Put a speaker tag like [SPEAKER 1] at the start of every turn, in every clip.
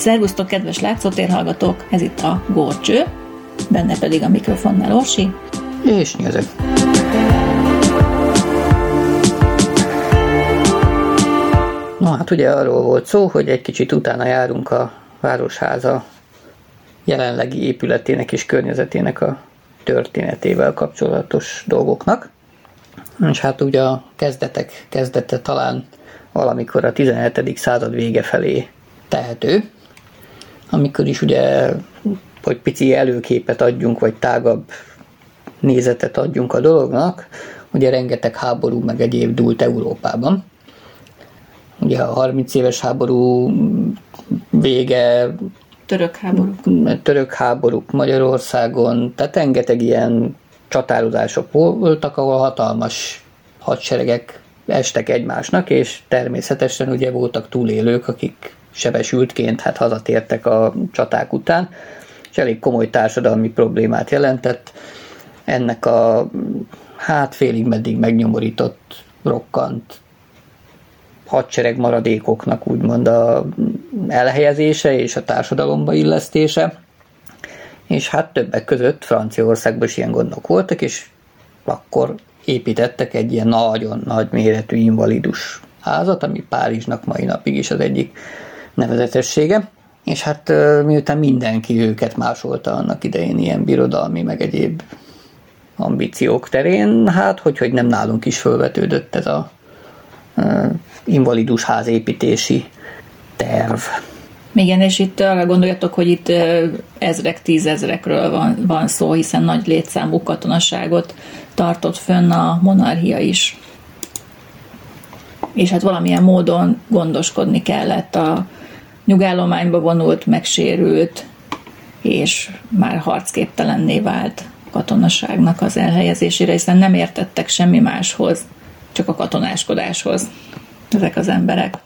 [SPEAKER 1] Szervusztok, kedves látszótérhallgatók! Ez itt a Górcső, benne pedig a mikrofonnál Orsi.
[SPEAKER 2] És nyezek. Na hát ugye arról volt szó, hogy egy kicsit utána járunk a Városháza jelenlegi épületének és környezetének a történetével kapcsolatos dolgoknak. És hát ugye a kezdetek kezdete talán valamikor a 17. század vége felé tehető, amikor is ugye, hogy pici előképet adjunk, vagy tágabb nézetet adjunk a dolognak, ugye rengeteg háború meg egyéb dúlt Európában. Ugye a 30 éves háború vége,
[SPEAKER 1] Török háborúk.
[SPEAKER 2] török háborúk Magyarországon, tehát rengeteg ilyen csatározások voltak, ahol hatalmas hadseregek estek egymásnak, és természetesen ugye voltak túlélők, akik sebesültként hát hazatértek a csaták után, és elég komoly társadalmi problémát jelentett. Ennek a hát félig meddig megnyomorított, rokkant hadsereg maradékoknak úgymond a elhelyezése és a társadalomba illesztése. És hát többek között Franciaországban is ilyen gondok voltak, és akkor építettek egy ilyen nagyon nagy méretű invalidus házat, ami Párizsnak mai napig is az egyik nevezetessége. És hát miután mindenki őket másolta annak idején ilyen birodalmi, meg egyéb ambíciók terén, hát hogy, hogy nem nálunk is fölvetődött ez a invalidus házépítési terv.
[SPEAKER 1] Igen, és itt arra gondoljatok, hogy itt ezrek, tízezrekről van, van szó, hiszen nagy létszámú katonaságot tartott fönn a monarchia is. És hát valamilyen módon gondoskodni kellett a nyugállományba vonult, megsérült, és már harcképtelenné vált katonaságnak az elhelyezésére, hiszen nem értettek semmi máshoz, csak a katonáskodáshoz ezek az emberek.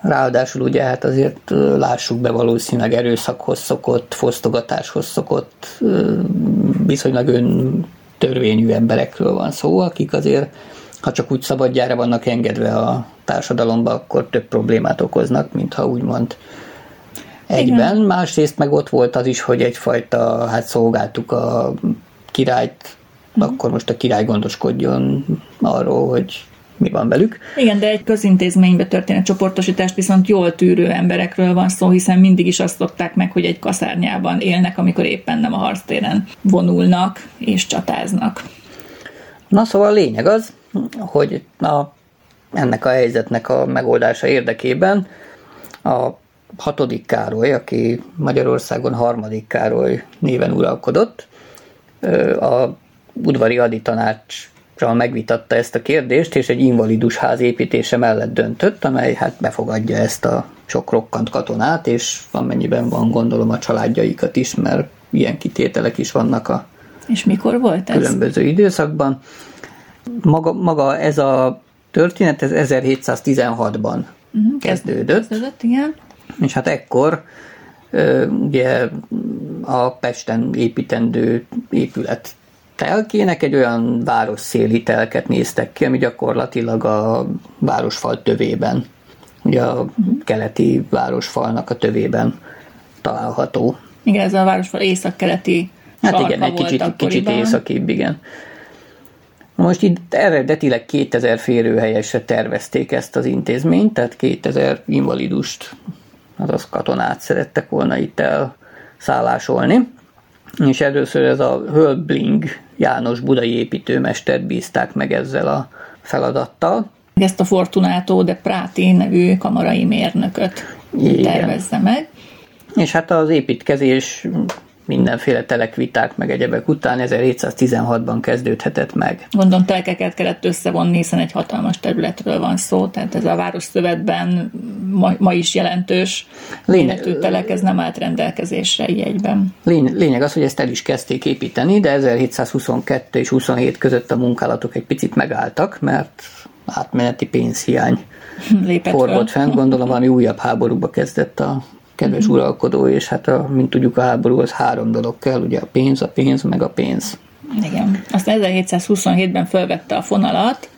[SPEAKER 2] Ráadásul ugye hát azért lássuk be valószínűleg erőszakhoz szokott, fosztogatáshoz szokott, viszonylag ön törvényű emberekről van szó, akik azért, ha csak úgy szabadjára vannak engedve a társadalomba, akkor több problémát okoznak, mint ha úgymond egyben. Igen. Másrészt meg ott volt az is, hogy egyfajta, hát szolgáltuk a királyt, uh-huh. akkor most a király gondoskodjon arról, hogy mi van velük.
[SPEAKER 1] Igen, de egy közintézménybe történő csoportosítást viszont jól tűrő emberekről van szó, hiszen mindig is azt szokták meg, hogy egy kaszárnyában élnek, amikor éppen nem a harctéren vonulnak és csatáznak.
[SPEAKER 2] Na szóval a lényeg az, hogy a, ennek a helyzetnek a megoldása érdekében a hatodik Károly, aki Magyarországon harmadik Károly néven uralkodott, a udvari aditanács megvitatta ezt a kérdést, és egy invalidus ház építése mellett döntött, amely hát befogadja ezt a sok rokkant katonát, és amennyiben van gondolom a családjaikat is, mert ilyen kitételek is vannak a
[SPEAKER 1] és mikor volt ez?
[SPEAKER 2] különböző időszakban. Maga, maga ez a történet, ez 1716-ban uh-huh, mhm, kezdődött.
[SPEAKER 1] kezdődött. igen.
[SPEAKER 2] És hát ekkor ugye a Pesten építendő épület telkének egy olyan városszéli telket néztek ki, ami gyakorlatilag a városfal tövében, ugye a keleti városfalnak a tövében található.
[SPEAKER 1] Igen, ez a városfal észak-keleti
[SPEAKER 2] Hát igen, egy kicsit, kicsit északibb, igen. Most itt eredetileg 2000 férőhelyesre tervezték ezt az intézményt, tehát 2000 invalidust, azaz katonát szerettek volna itt elszállásolni és először ez a Hölbling János budai építőmestert bízták meg ezzel a feladattal.
[SPEAKER 1] Ezt a Fortunato de Prati nevű kamarai mérnököt Igen. tervezze meg.
[SPEAKER 2] És hát az építkezés mindenféle telekviták meg egyebek után 1716-ban kezdődhetett meg.
[SPEAKER 1] Gondolom telkeket kellett összevonni, hiszen egy hatalmas területről van szó, tehát ez a városszövetben ma, ma is jelentős lényeg, telek, ez nem állt rendelkezésre egyben.
[SPEAKER 2] Lény, lényeg az, hogy ezt el is kezdték építeni, de 1722 és 27 között a munkálatok egy picit megálltak, mert átmeneti pénzhiány Lépett forgott fenn, gondolom valami újabb háborúba kezdett a kedves mm-hmm. uralkodó, és hát a, mint tudjuk a háborúhoz három dolog kell, ugye a pénz, a pénz, meg a pénz.
[SPEAKER 1] Igen. Azt 1727-ben felvette a fonalat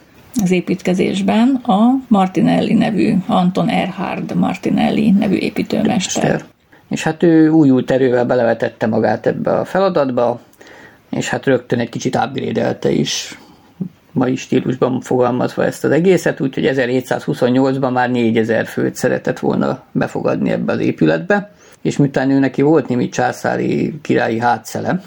[SPEAKER 1] az építkezésben a Martinelli nevű, Anton Erhard Martinelli nevű építőmester.
[SPEAKER 2] És hát ő újult erővel belevetette magát ebbe a feladatba, és hát rögtön egy kicsit upgrade is mai stílusban fogalmazva ezt az egészet, úgyhogy 1728-ban már 4000 főt szeretett volna befogadni ebbe az épületbe, és miután ő neki volt némi császári királyi hátszele,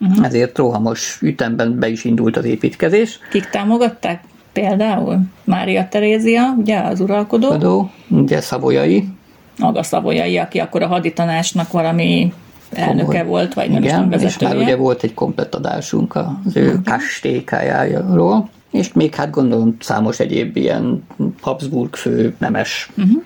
[SPEAKER 2] uh-huh. ezért rohamos ütemben be is indult az építkezés.
[SPEAKER 1] Kik támogatták? Például Mária Terézia, ugye az uralkodó. Uralkodó,
[SPEAKER 2] ugye Szavolyai.
[SPEAKER 1] Maga Szavolyai, aki akkor a haditanásnak valami elnöke Komoly. volt, vagy nem Igen, is
[SPEAKER 2] és már ugye volt egy komplett adásunk az ő kastélykájáról, és még hát gondolom számos egyéb ilyen Habsburg fő nemes. Uh-huh.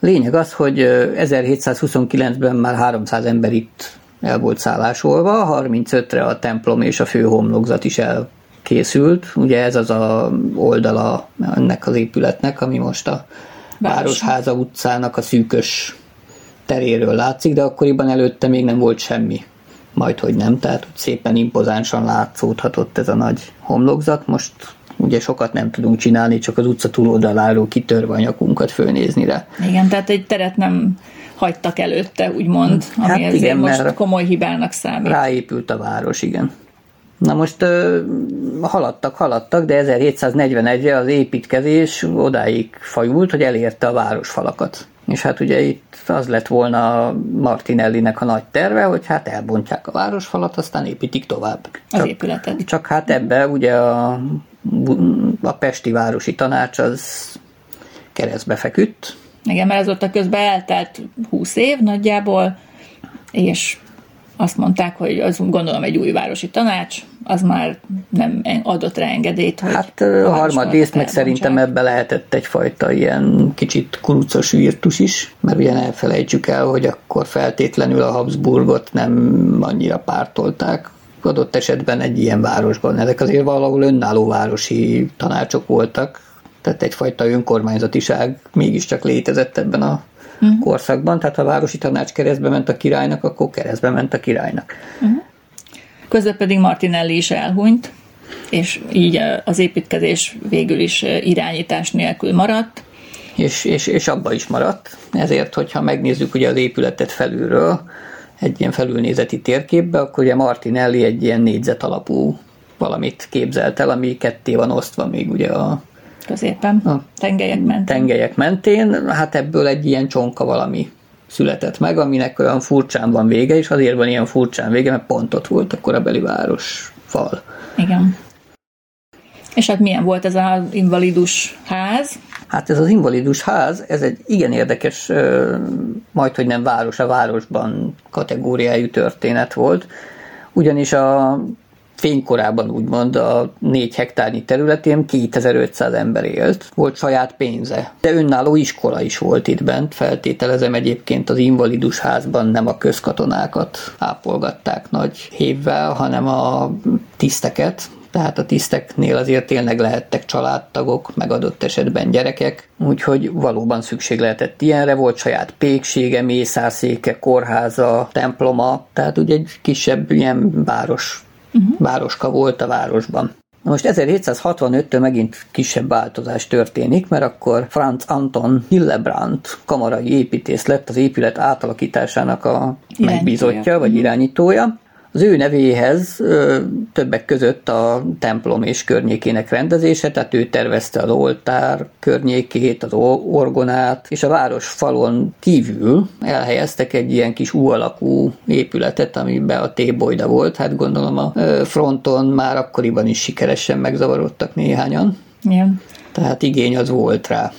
[SPEAKER 2] Lényeg az, hogy 1729-ben már 300 ember itt el volt szállásolva, 35-re a templom és a fő homlokzat is elkészült. Ugye ez az a oldala ennek az épületnek, ami most a Városháza utcának a szűkös teréről látszik, de akkoriban előtte még nem volt semmi. Majd, hogy nem, tehát hogy szépen impozánsan látszódhatott ez a nagy homlokzat. Most ugye sokat nem tudunk csinálni, csak az utca túloldaláról kitörve a nyakunkat fölnézni rá.
[SPEAKER 1] Igen, tehát egy teret nem hagytak előtte, úgymond, ami hát igen, most komoly hibának számít.
[SPEAKER 2] Ráépült a város, igen. Na most ö, haladtak, haladtak, de 1741-re az építkezés odáig fajult, hogy elérte a városfalakat. És hát ugye itt az lett volna Martinellinek a nagy terve, hogy hát elbontják a városfalat, aztán építik tovább.
[SPEAKER 1] Az csak, épületet.
[SPEAKER 2] Csak hát ebbe ugye a, a Pesti Városi Tanács az keresztbe feküdt.
[SPEAKER 1] Igen, mert azóta közben eltelt 20 év nagyjából, és azt mondták, hogy az gondolom egy új városi tanács, az már nem adott rá engedélyt, hogy
[SPEAKER 2] Hát a harmadrészt meg szerintem ebbe lehetett egyfajta ilyen kicsit kurucos virtus is, mert ugye elfelejtsük el, hogy akkor feltétlenül a Habsburgot nem annyira pártolták, adott esetben egy ilyen városban. Ezek azért valahol önálló városi tanácsok voltak, tehát egyfajta önkormányzatiság mégiscsak létezett ebben a uh-huh. korszakban, tehát ha a városi tanács keresztbe ment a királynak, akkor keresztbe ment a királynak. Uh-huh.
[SPEAKER 1] Közben pedig Martinelli is elhunyt, és így az építkezés végül is irányítás nélkül maradt.
[SPEAKER 2] És, és, és abba is maradt, ezért, hogyha megnézzük ugye az épületet felülről, egy ilyen felülnézeti térképbe, akkor ugye Martinelli egy ilyen négyzet alapú valamit képzelt el, ami ketté van osztva még ugye a
[SPEAKER 1] középen, a tengelyek mentén.
[SPEAKER 2] Tengelyek mentén, hát ebből egy ilyen csonka valami született meg, aminek olyan furcsán van vége, és azért van ilyen furcsán vége, mert pont ott volt a korabeli város fal.
[SPEAKER 1] Igen. És hát milyen volt ez az invalidus ház?
[SPEAKER 2] Hát ez az invalidus ház, ez egy igen érdekes, majd hogy nem város, a városban kategóriájú történet volt, ugyanis a fénykorában úgymond a 4 hektárnyi területén 2500 ember élt, volt saját pénze. De önálló iskola is volt itt bent, feltételezem egyébként az invalidus házban nem a közkatonákat ápolgatták nagy hévvel, hanem a tiszteket, tehát a tiszteknél azért tényleg lehettek családtagok, megadott esetben gyerekek, úgyhogy valóban szükség lehetett ilyenre, volt saját péksége, mészárszéke, kórháza, temploma, tehát ugye egy kisebb ilyen város uh-huh. városka volt a városban. Na most 1765-től megint kisebb változás történik, mert akkor Franz Anton Hillebrandt kamarai építész lett az épület átalakításának a megbízottja, vagy mhm. irányítója, az ő nevéhez többek között a templom és környékének rendezése, tehát ő tervezte az oltár környékét, az orgonát, és a város falon kívül elhelyeztek egy ilyen kis U alakú épületet, amiben a tébolyda volt. Hát gondolom a fronton már akkoriban is sikeresen megzavarodtak néhányan.
[SPEAKER 1] Igen.
[SPEAKER 2] Tehát igény az volt rá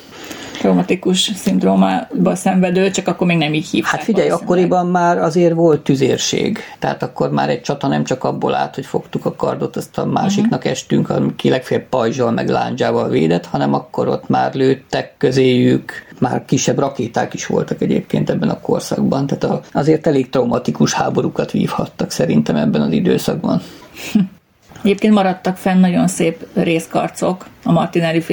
[SPEAKER 1] traumatikus szindrómába szenvedő, csak akkor még nem így hívták.
[SPEAKER 2] Hát figyelj, akkoriban már azért volt tüzérség. Tehát akkor már egy csata nem csak abból állt, hogy fogtuk a kardot, azt a másiknak uh-huh. estünk, ki legfeljebb pajzsal meg láncsával védett, hanem akkor ott már lőttek közéjük, már kisebb rakéták is voltak egyébként ebben a korszakban. Tehát azért elég traumatikus háborúkat vívhattak szerintem ebben az időszakban.
[SPEAKER 1] Egyébként maradtak fenn nagyon szép részkarcok a Martinelli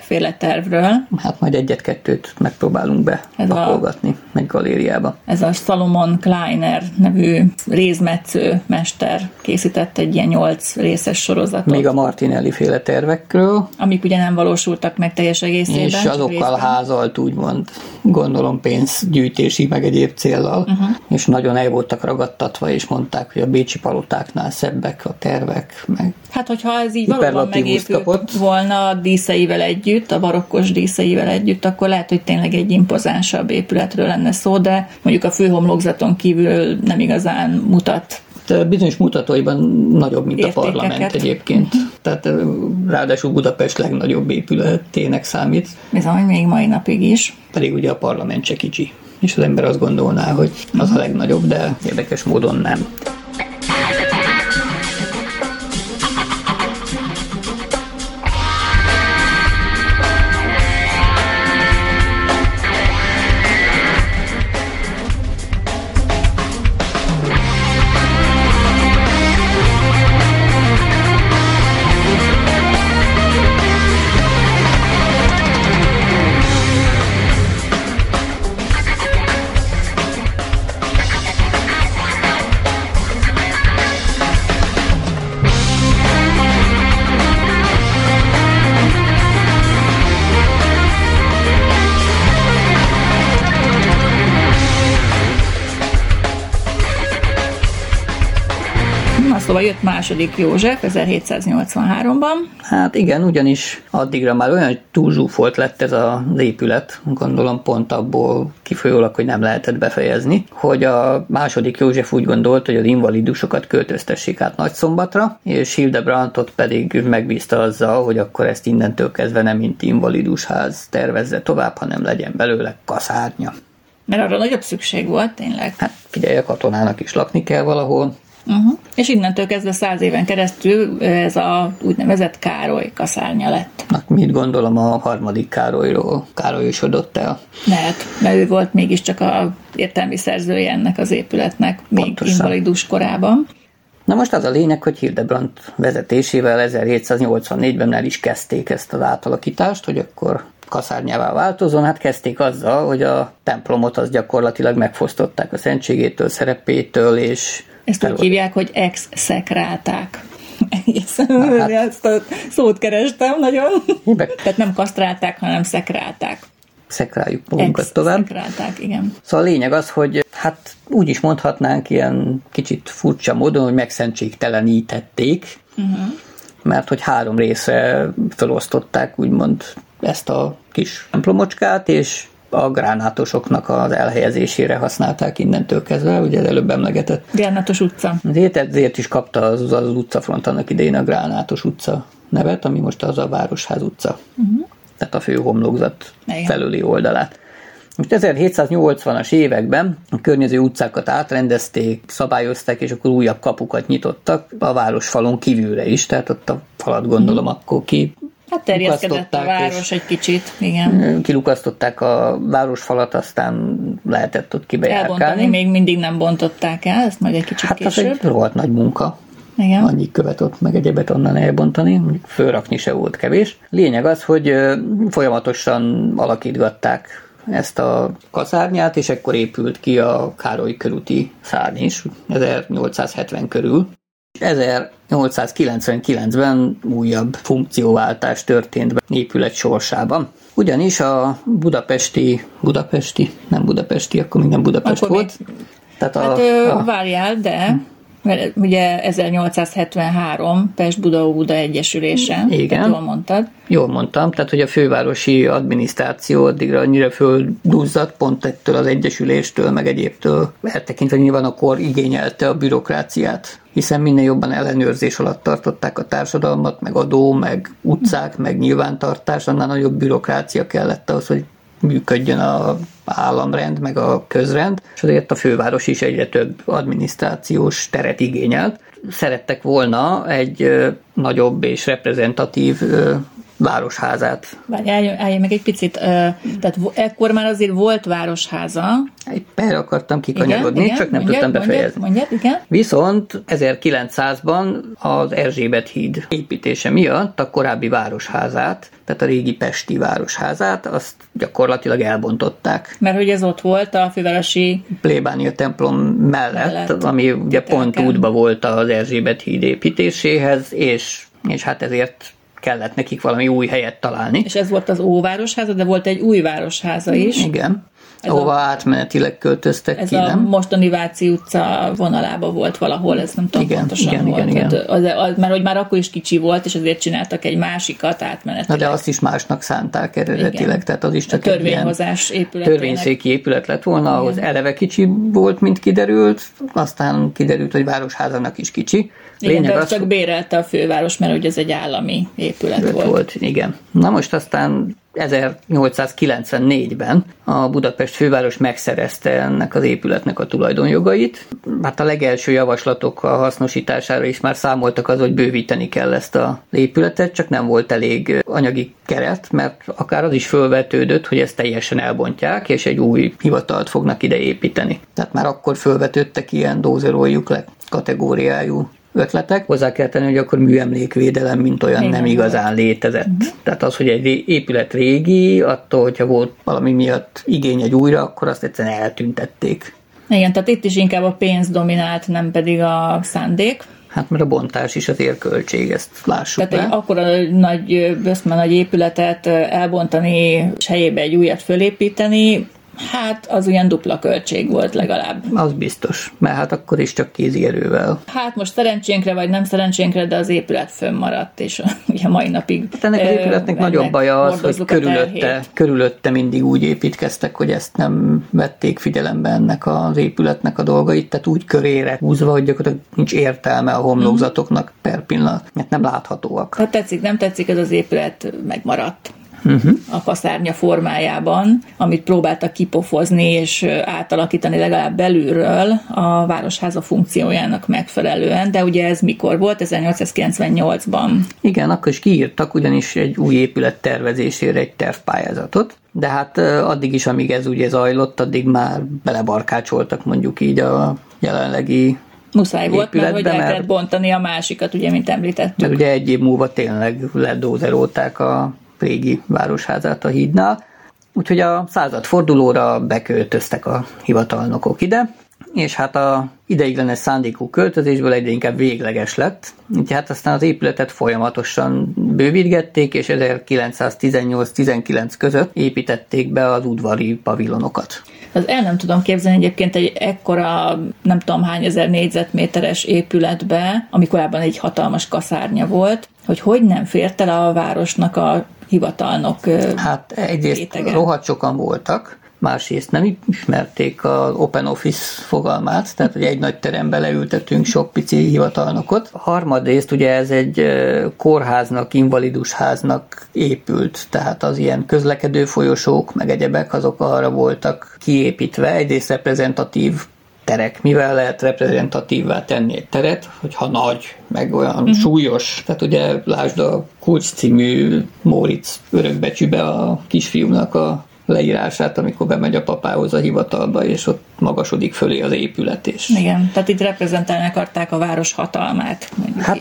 [SPEAKER 1] féle tervről.
[SPEAKER 2] Hát majd egyet-kettőt megpróbálunk be Ez pakolgatni.
[SPEAKER 1] a
[SPEAKER 2] egy galériába.
[SPEAKER 1] Ez a Salomon Kleiner nevű rézmetsző mester készített egy ilyen nyolc részes sorozatot.
[SPEAKER 2] Még a Martinelli féle tervekről.
[SPEAKER 1] Amik ugye nem valósultak meg teljes egészében.
[SPEAKER 2] És azokkal részben. házalt úgymond, gondolom pénzgyűjtési meg egyéb célral. Uh-huh. És nagyon el voltak ragadtatva, és mondták, hogy a bécsi palotáknál szebbek a tervek, meg
[SPEAKER 1] Hát, hogyha ez így valóban megépült kapott. volna a díszeivel együtt, a barokkos díszeivel együtt, akkor lehet, hogy tényleg egy impozánsabb épületről lenne szó, de mondjuk a főhomlokzaton kívül nem igazán mutat
[SPEAKER 2] bizonyos mutatóiban nagyobb, mint Értékeket. a parlament egyébként. Tehát ráadásul Budapest legnagyobb épületének számít.
[SPEAKER 1] Bizony, még mai napig is.
[SPEAKER 2] Pedig ugye a parlament se kicsi. És az ember azt gondolná, hogy az a legnagyobb, de érdekes módon nem.
[SPEAKER 1] Szóval jött második József 1783-ban.
[SPEAKER 2] Hát igen, ugyanis addigra már olyan túlzsúfolt lett ez az épület, gondolom pont abból kifolyólag, hogy nem lehetett befejezni, hogy a második József úgy gondolt, hogy az invalidusokat költöztessék át Nagyszombatra, és Hildebrandt pedig megbízta azzal, hogy akkor ezt innentől kezdve nem mint invalidusház tervezze tovább, hanem legyen belőle kaszárnya.
[SPEAKER 1] Mert arra nagyobb szükség volt, tényleg.
[SPEAKER 2] Hát figyelj, a katonának is lakni kell valahol,
[SPEAKER 1] Uh-huh. És innentől kezdve száz éven keresztül ez a úgynevezett Károly kaszárnya lett.
[SPEAKER 2] Na, mit gondolom a harmadik Károlyról károlyosodott el?
[SPEAKER 1] Lehet, mert ő volt mégiscsak a értelmi szerzője ennek az épületnek, még Pontosan. invalidus korában.
[SPEAKER 2] Na most az a lényeg, hogy Hildebrandt vezetésével 1784-ben el is kezdték ezt az átalakítást, hogy akkor kaszárnyává változon, hát kezdték azzal, hogy a templomot az gyakorlatilag megfosztották a szentségétől, szerepétől, és
[SPEAKER 1] ezt úgy hívják, hogy ex-szekrálták. Hát. Ezt a szót kerestem nagyon. Hibek. Tehát nem kasztrálták, hanem szekrálták.
[SPEAKER 2] Szekráljuk magunkat Ex tovább.
[SPEAKER 1] Szekrálták, igen.
[SPEAKER 2] Szóval a lényeg az, hogy hát úgy is mondhatnánk ilyen kicsit furcsa módon, hogy megszentségtelenítették, uh-huh. mert hogy három részre felosztották úgymond ezt a kis templomocskát, és a gránátosoknak az elhelyezésére használták innentől kezdve, ugye az előbb emlegetett.
[SPEAKER 1] Gránátos utca.
[SPEAKER 2] Ezért, ezért is kapta az, az utcafront annak idején a Gránátos utca nevet, ami most az a Városház utca. Uh-huh. Tehát a fő homlokzat Igen. felüli oldalát. Most 1780-as években a környező utcákat átrendezték, szabályozták, és akkor újabb kapukat nyitottak a városfalon kívülre is, tehát ott a falat gondolom mm. akkor ki
[SPEAKER 1] Hát terjeszkedett a város egy kicsit, igen.
[SPEAKER 2] Kilukasztották a városfalat, aztán lehetett ott kibejárkálni. Elbontani
[SPEAKER 1] még mindig nem bontották el, ezt majd egy kicsit
[SPEAKER 2] hát
[SPEAKER 1] később.
[SPEAKER 2] Hát az egy rohadt nagy munka. Igen. Annyi követ ott meg egyebet onnan elbontani, fölrakni se volt kevés. Lényeg az, hogy folyamatosan alakítgatták ezt a kaszárnyát, és ekkor épült ki a Károly körúti szárny is, 1870 körül. 1899-ben újabb funkcióváltás történt be épület sorsában. Ugyanis a budapesti, budapesti, nem budapesti, akkor még nem Budapest akkor volt. Még...
[SPEAKER 1] Tehát hát a, a, várjál, de mert ugye 1873 Pest-Buda-Óbuda Egyesülése, Igen. jól mondtad.
[SPEAKER 2] Jól mondtam, tehát hogy a fővárosi adminisztráció addigra annyira földuzzadt, pont ettől az egyesüléstől, meg egyébtől eltekintve nyilván akkor igényelte a bürokráciát hiszen minél jobban ellenőrzés alatt tartották a társadalmat, meg adó, meg utcák, meg nyilvántartás, annál nagyobb bürokrácia kellett ahhoz, hogy működjön a államrend, meg a közrend, és azért a főváros is egyre több adminisztrációs teret igényelt. Szerettek volna egy nagyobb és reprezentatív városházát.
[SPEAKER 1] Várj, állj, állj meg egy picit. Tehát ekkor már azért volt városháza.
[SPEAKER 2] Egy per akartam kikanyarodni, igen, csak nem mondjad, tudtam befejezni.
[SPEAKER 1] Mondjad, mondjad, igen.
[SPEAKER 2] Viszont 1900-ban az Erzsébet híd építése miatt a korábbi városházát, tehát a régi Pesti városházát, azt gyakorlatilag elbontották.
[SPEAKER 1] Mert hogy ez ott volt a fővárosi
[SPEAKER 2] plébánia templom mellett, mellett ami ugye pont útba volt az Erzsébet híd építéséhez, és, és hát ezért kellett nekik valami új helyet találni.
[SPEAKER 1] És ez volt az óvárosháza, de volt egy új városháza is.
[SPEAKER 2] Igen. Ez ahova a, átmenetileg költöztek
[SPEAKER 1] ez
[SPEAKER 2] ki,
[SPEAKER 1] a
[SPEAKER 2] nem?
[SPEAKER 1] mostani Váci utca vonalába volt valahol, ez nem tudom
[SPEAKER 2] igen,
[SPEAKER 1] pontosan
[SPEAKER 2] igen,
[SPEAKER 1] volt.
[SPEAKER 2] Igen, igen.
[SPEAKER 1] Az, az, mert hogy már akkor is kicsi volt, és azért csináltak egy másikat átmenetileg.
[SPEAKER 2] Na de azt is másnak szánták eredetileg, igen. tehát az is csak
[SPEAKER 1] a törvényhozás
[SPEAKER 2] ilyen törvényszéki épület lett volna, igen. ahhoz eleve kicsi volt, mint kiderült, aztán kiderült, hogy városházának is kicsi.
[SPEAKER 1] Igen, Lényeg de az, csak bérelte a főváros, mert ugye ez egy állami épület volt. volt.
[SPEAKER 2] Igen. Na most aztán 1894-ben a Budapest főváros megszerezte ennek az épületnek a tulajdonjogait. Hát a legelső javaslatok a hasznosítására is már számoltak az, hogy bővíteni kell ezt a épületet, csak nem volt elég anyagi keret, mert akár az is fölvetődött, hogy ezt teljesen elbontják, és egy új hivatalt fognak ide építeni. Tehát már akkor fölvetődtek ilyen dózeroljuk le kategóriájú ötletek. Hozzá kell tenni, hogy akkor műemlékvédelem, mint olyan Igen, nem igazán létezett. Uh-huh. Tehát az, hogy egy épület régi, attól, hogyha volt valami miatt igény egy újra, akkor azt egyszerűen eltüntették.
[SPEAKER 1] Igen, tehát itt is inkább a pénz dominált, nem pedig a szándék.
[SPEAKER 2] Hát mert a bontás is azért költség, ezt lássuk
[SPEAKER 1] Tehát be. egy akkora nagy, böszme nagy épületet elbontani, és helyébe egy újat fölépíteni, Hát az olyan dupla költség volt legalább.
[SPEAKER 2] Az biztos, mert hát akkor is csak kézi erővel.
[SPEAKER 1] Hát most szerencsénkre vagy nem szerencsénkre, de az épület fönnmaradt, és ugye mai napig
[SPEAKER 2] hát ennek az épületnek nagyobb baja az, hogy körülötte, körülötte mindig úgy építkeztek, hogy ezt nem vették figyelembe ennek az épületnek a dolgait, tehát úgy körére húzva, hogy gyakorlatilag nincs értelme a homlokzatoknak per pillanat, mert nem láthatóak.
[SPEAKER 1] Hát tetszik, nem tetszik, ez az épület megmaradt uh-huh. a kaszárnya formájában, amit próbáltak kipofozni és átalakítani legalább belülről a városháza funkciójának megfelelően, de ugye ez mikor volt? 1898-ban.
[SPEAKER 2] Igen, akkor is kiírtak ugyanis egy új épület tervezésére egy tervpályázatot, de hát addig is, amíg ez ugye zajlott, addig már belebarkácsoltak mondjuk így a jelenlegi
[SPEAKER 1] Muszáj volt, mert hogy el kellett bontani a másikat, ugye, mint említettük.
[SPEAKER 2] Mert ugye egy év múlva tényleg ledózerolták a régi városházát a hídnál. Úgyhogy a század fordulóra beköltöztek a hivatalnokok ide, és hát a ideiglenes szándékú költözésből egyre inkább végleges lett. Úgyhogy hát aztán az épületet folyamatosan bővítgették, és 1918-19 között építették be az udvari pavilonokat.
[SPEAKER 1] Az el nem tudom képzelni egyébként egy ekkora, nem tudom hány ezer négyzetméteres épületbe, ami korábban egy hatalmas kaszárnya volt, hogy hogy nem fért el a városnak a hivatalnok
[SPEAKER 2] Hát egyrészt rétege. rohadt sokan voltak, másrészt nem ismerték az open office fogalmát, tehát hogy egy nagy terembe leültetünk sok pici hivatalnokot. Harmadrészt ugye ez egy kórháznak, invalidusháznak épült, tehát az ilyen közlekedő folyosók, meg egyebek, azok arra voltak kiépítve, egyrészt reprezentatív terek. Mivel lehet reprezentatívvá tenni egy teret, hogyha nagy, meg olyan uh-huh. súlyos. Tehát ugye lásd a Kulcs című Móricz örökbecsübe a kisfiúnak a leírását, amikor bemegy a papához a hivatalba, és ott magasodik fölé az épület. És...
[SPEAKER 1] Igen, tehát itt reprezentálni akarták a város hatalmát.
[SPEAKER 2] Hát,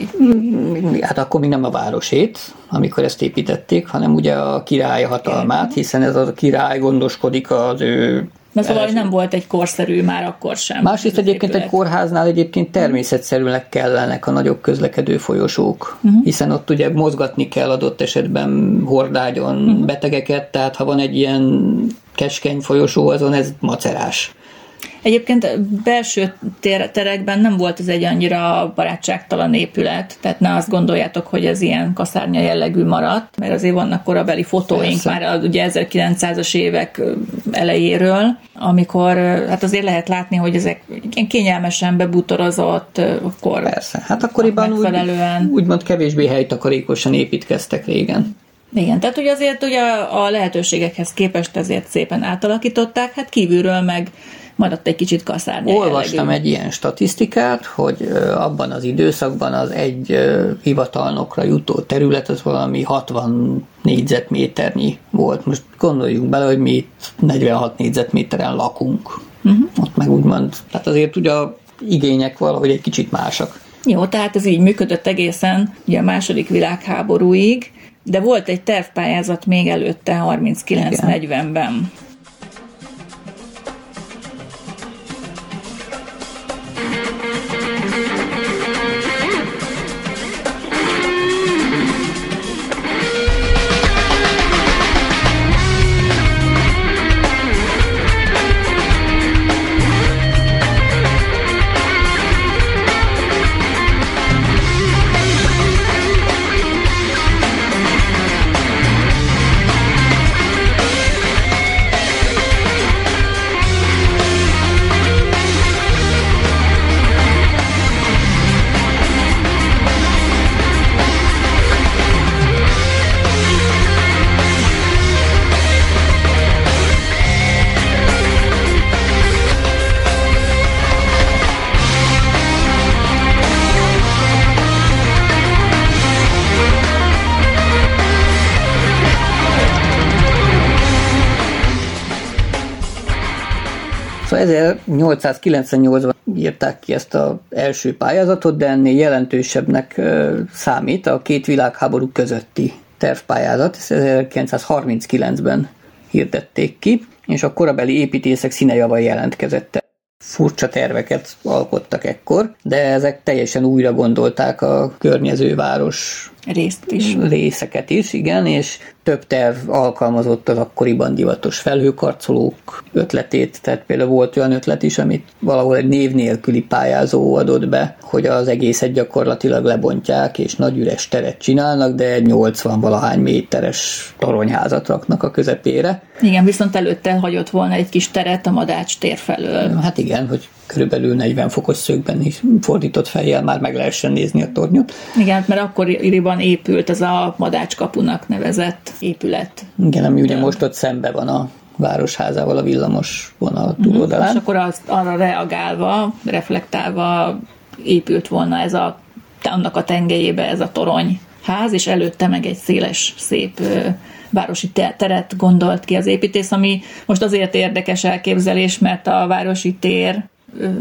[SPEAKER 2] hát akkor még nem a városét, amikor ezt építették, hanem ugye a király hatalmát, hiszen ez a király gondoskodik az ő
[SPEAKER 1] Na szóval nem volt egy korszerű már akkor sem.
[SPEAKER 2] Másrészt egyébként épület. egy kórháznál egyébként természetszerűleg kellenek a nagyobb közlekedő folyosók, uh-huh. hiszen ott ugye mozgatni kell adott esetben hordágyon uh-huh. betegeket, tehát ha van egy ilyen keskeny folyosó, azon ez macerás.
[SPEAKER 1] Egyébként belső terekben nem volt ez egy annyira barátságtalan épület, tehát ne azt gondoljátok, hogy ez ilyen kaszárnya jellegű maradt, mert azért vannak korabeli fotóink Persze. már ugye 1900-as évek elejéről, amikor hát azért lehet látni, hogy ezek ilyen kényelmesen bebutorozott, akkor
[SPEAKER 2] Persze, hát akkoriban úgy, úgymond kevésbé helytakarékosan építkeztek régen.
[SPEAKER 1] Igen, tehát ugye azért ugye a lehetőségekhez képest ezért szépen átalakították, hát kívülről meg maradt egy kicsit kaszárnya
[SPEAKER 2] Olvastam egy ilyen statisztikát, hogy abban az időszakban az egy hivatalnokra jutó terület az valami 60 négyzetméternyi volt. Most gondoljunk bele, hogy mi itt 46 négyzetméteren lakunk. Uh-huh. Ott meg úgymond, tehát azért ugye a igények valahogy egy kicsit másak.
[SPEAKER 1] Jó, tehát ez így működött egészen ugye a második világháborúig, de volt egy tervpályázat még előtte 39-40-ben.
[SPEAKER 2] 1898-ban írták ki ezt az első pályázatot, de ennél jelentősebbnek számít a két világháború közötti tervpályázat. Ezt 1939-ben hirdették ki, és a korabeli építészek színejava jelentkezett. Furcsa terveket alkottak ekkor, de ezek teljesen újra gondolták a környező város
[SPEAKER 1] Részt is.
[SPEAKER 2] részeket is, igen, és több terv alkalmazott az akkoriban divatos felhőkarcolók ötletét, tehát például volt olyan ötlet is, amit valahol egy név nélküli pályázó adott be, hogy az egészet gyakorlatilag lebontják, és nagy üres teret csinálnak, de egy 80 valahány méteres toronyházat raknak a közepére.
[SPEAKER 1] Igen, viszont előtte hagyott volna egy kis teret a Madács tér felől.
[SPEAKER 2] Hát igen, hogy körülbelül 40 fokos szögben is fordított fejjel már meg lehessen nézni a tornyot.
[SPEAKER 1] Igen, mert akkoriban épült ez a Madács kapunak nevezett épület.
[SPEAKER 2] Igen, ami ugye most ott szembe van a városházával a villamos vonal túloldalán.
[SPEAKER 1] És akkor az, arra reagálva, reflektálva épült volna ez a, annak a tengelyébe ez a toronyház, és előtte meg egy széles, szép városi te- teret gondolt ki az építész, ami most azért érdekes elképzelés, mert a városi tér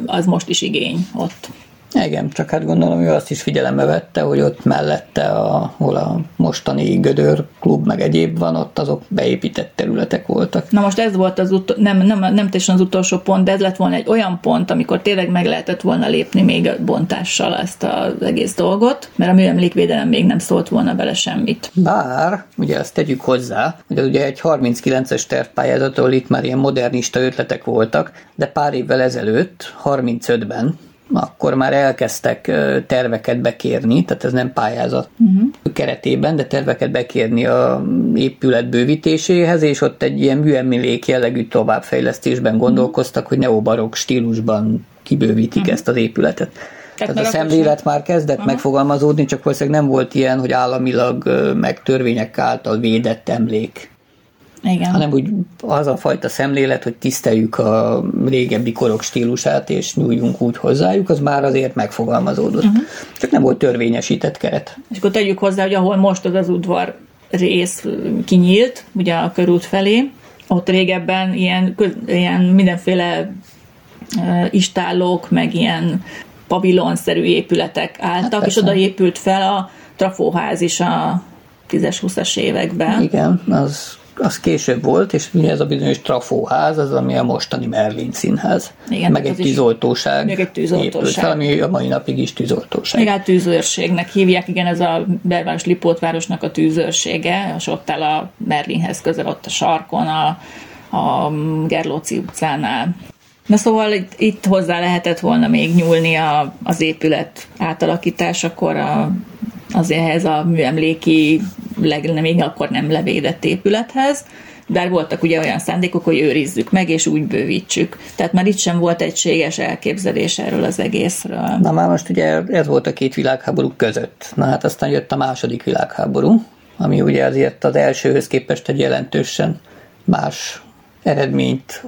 [SPEAKER 1] az most is igény ott.
[SPEAKER 2] Igen, csak hát gondolom, ő azt is figyelembe vette, hogy ott mellette, ahol a mostani Gödör klub meg egyéb van, ott azok beépített területek voltak.
[SPEAKER 1] Na most ez volt az ut- nem, nem, nem teljesen az utolsó pont, de ez lett volna egy olyan pont, amikor tényleg meg lehetett volna lépni még a bontással ezt az egész dolgot, mert a műemlékvédelem még nem szólt volna bele semmit.
[SPEAKER 2] Bár, ugye azt tegyük hozzá, hogy az ugye egy 39-es tervpályázatról itt már ilyen modernista ötletek voltak, de pár évvel ezelőtt, 35-ben, akkor már elkezdtek terveket bekérni, tehát ez nem pályázat uh-huh. keretében, de terveket bekérni a épület bővítéséhez, és ott egy ilyen műemlék jellegű továbbfejlesztésben gondolkoztak, hogy neobarokk stílusban kibővítik uh-huh. ezt az épületet. Tehát, a szemlélet már kezdett
[SPEAKER 1] Aha.
[SPEAKER 2] megfogalmazódni, csak valószínűleg nem volt ilyen, hogy államilag meg törvények által védett emlék
[SPEAKER 1] Igen.
[SPEAKER 2] hanem úgy az a fajta szemlélet, hogy tiszteljük a régebbi korok stílusát, és nyúljunk úgy hozzájuk, az már azért megfogalmazódott. Uh-huh. Csak nem volt törvényesített keret.
[SPEAKER 1] És akkor tegyük hozzá, hogy ahol most az az udvar rész kinyílt, ugye a körút felé, ott régebben ilyen, ilyen mindenféle uh, istállók, meg ilyen pavilonszerű épületek álltak, hát és oda épült fel a trafóház is a 10-20-as években.
[SPEAKER 2] Igen, az, az később volt, és ugye ez a bizonyos trafóház, az ami a mostani Merlin színház.
[SPEAKER 1] Igen,
[SPEAKER 2] meg
[SPEAKER 1] tehát
[SPEAKER 2] egy tűzoltóság.
[SPEAKER 1] meg egy tűzoltóság.
[SPEAKER 2] Épült fel, ami a mai napig is tűzoltóság.
[SPEAKER 1] Még át tűzőrségnek hívják, igen, ez a belváros Lipótvárosnak a tűzőrsége, és ott áll a Merlinhez közel, ott a sarkon, a, a Gerlóci utcánál. Na szóval itt, itt hozzá lehetett volna még nyúlni a, az épület átalakításakor a, azért ehhez a műemléki, leg, még akkor nem levédett épülethez, de voltak ugye olyan szándékok, hogy őrizzük meg, és úgy bővítsük. Tehát már itt sem volt egységes elképzelés erről az egészről.
[SPEAKER 2] Na már most ugye ez volt a két világháború között. Na hát aztán jött a második világháború, ami ugye azért az elsőhöz képest egy jelentősen más eredményt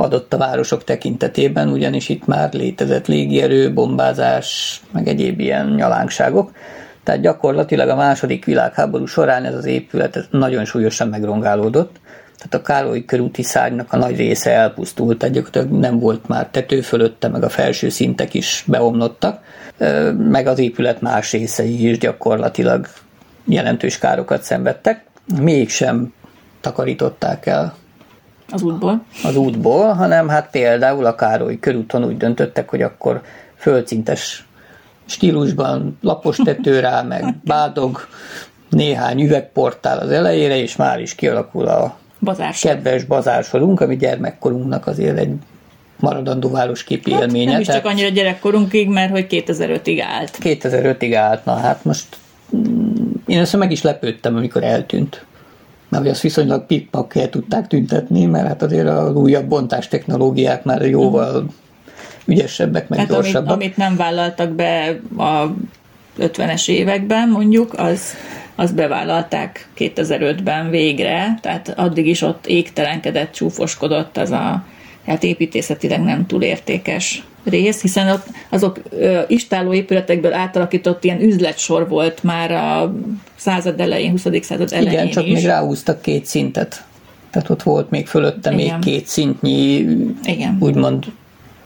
[SPEAKER 2] adott a városok tekintetében, ugyanis itt már létezett légierő, bombázás, meg egyéb ilyen nyalánkságok. Tehát gyakorlatilag a második világháború során ez az épület nagyon súlyosan megrongálódott. Tehát a Károly körúti szárnynak a nagy része elpusztult, gyakorlatilag nem volt már tető fölötte, meg a felső szintek is beomlottak, meg az épület más részei is gyakorlatilag jelentős károkat szenvedtek. Mégsem takarították el
[SPEAKER 1] az útból?
[SPEAKER 2] Az útból, hanem hát például a Károly körúton úgy döntöttek, hogy akkor földszintes stílusban lapos tető rá, meg bádog, néhány üvegportál az elejére, és már is kialakul a
[SPEAKER 1] Bazársor.
[SPEAKER 2] kedves bazársorunk, ami gyermekkorunknak azért egy maradandó városképi hát, élménye. Nem
[SPEAKER 1] is csak annyira gyerekkorunkig, mert hogy 2005-ig állt.
[SPEAKER 2] 2005-ig állt, na hát most mm, én ezt meg is lepődtem, amikor eltűnt mert hogy azt viszonylag pikpakkel tudták tüntetni, mert hát azért az újabb bontás technológiák már jóval ügyesebbek, meg hát gyorsabbak.
[SPEAKER 1] Amit, amit nem vállaltak be a 50-es években mondjuk, az, az bevállalták 2005-ben végre, tehát addig is ott égtelenkedett, csúfoskodott az a hát építészetileg nem túl értékes rész, hiszen ott azok ö, istáló épületekből átalakított ilyen üzletsor volt már a század elején, 20. század elején
[SPEAKER 2] Igen, csak
[SPEAKER 1] is.
[SPEAKER 2] még ráhúztak két szintet. Tehát ott volt még fölötte Igen. még két szintnyi, Igen. úgymond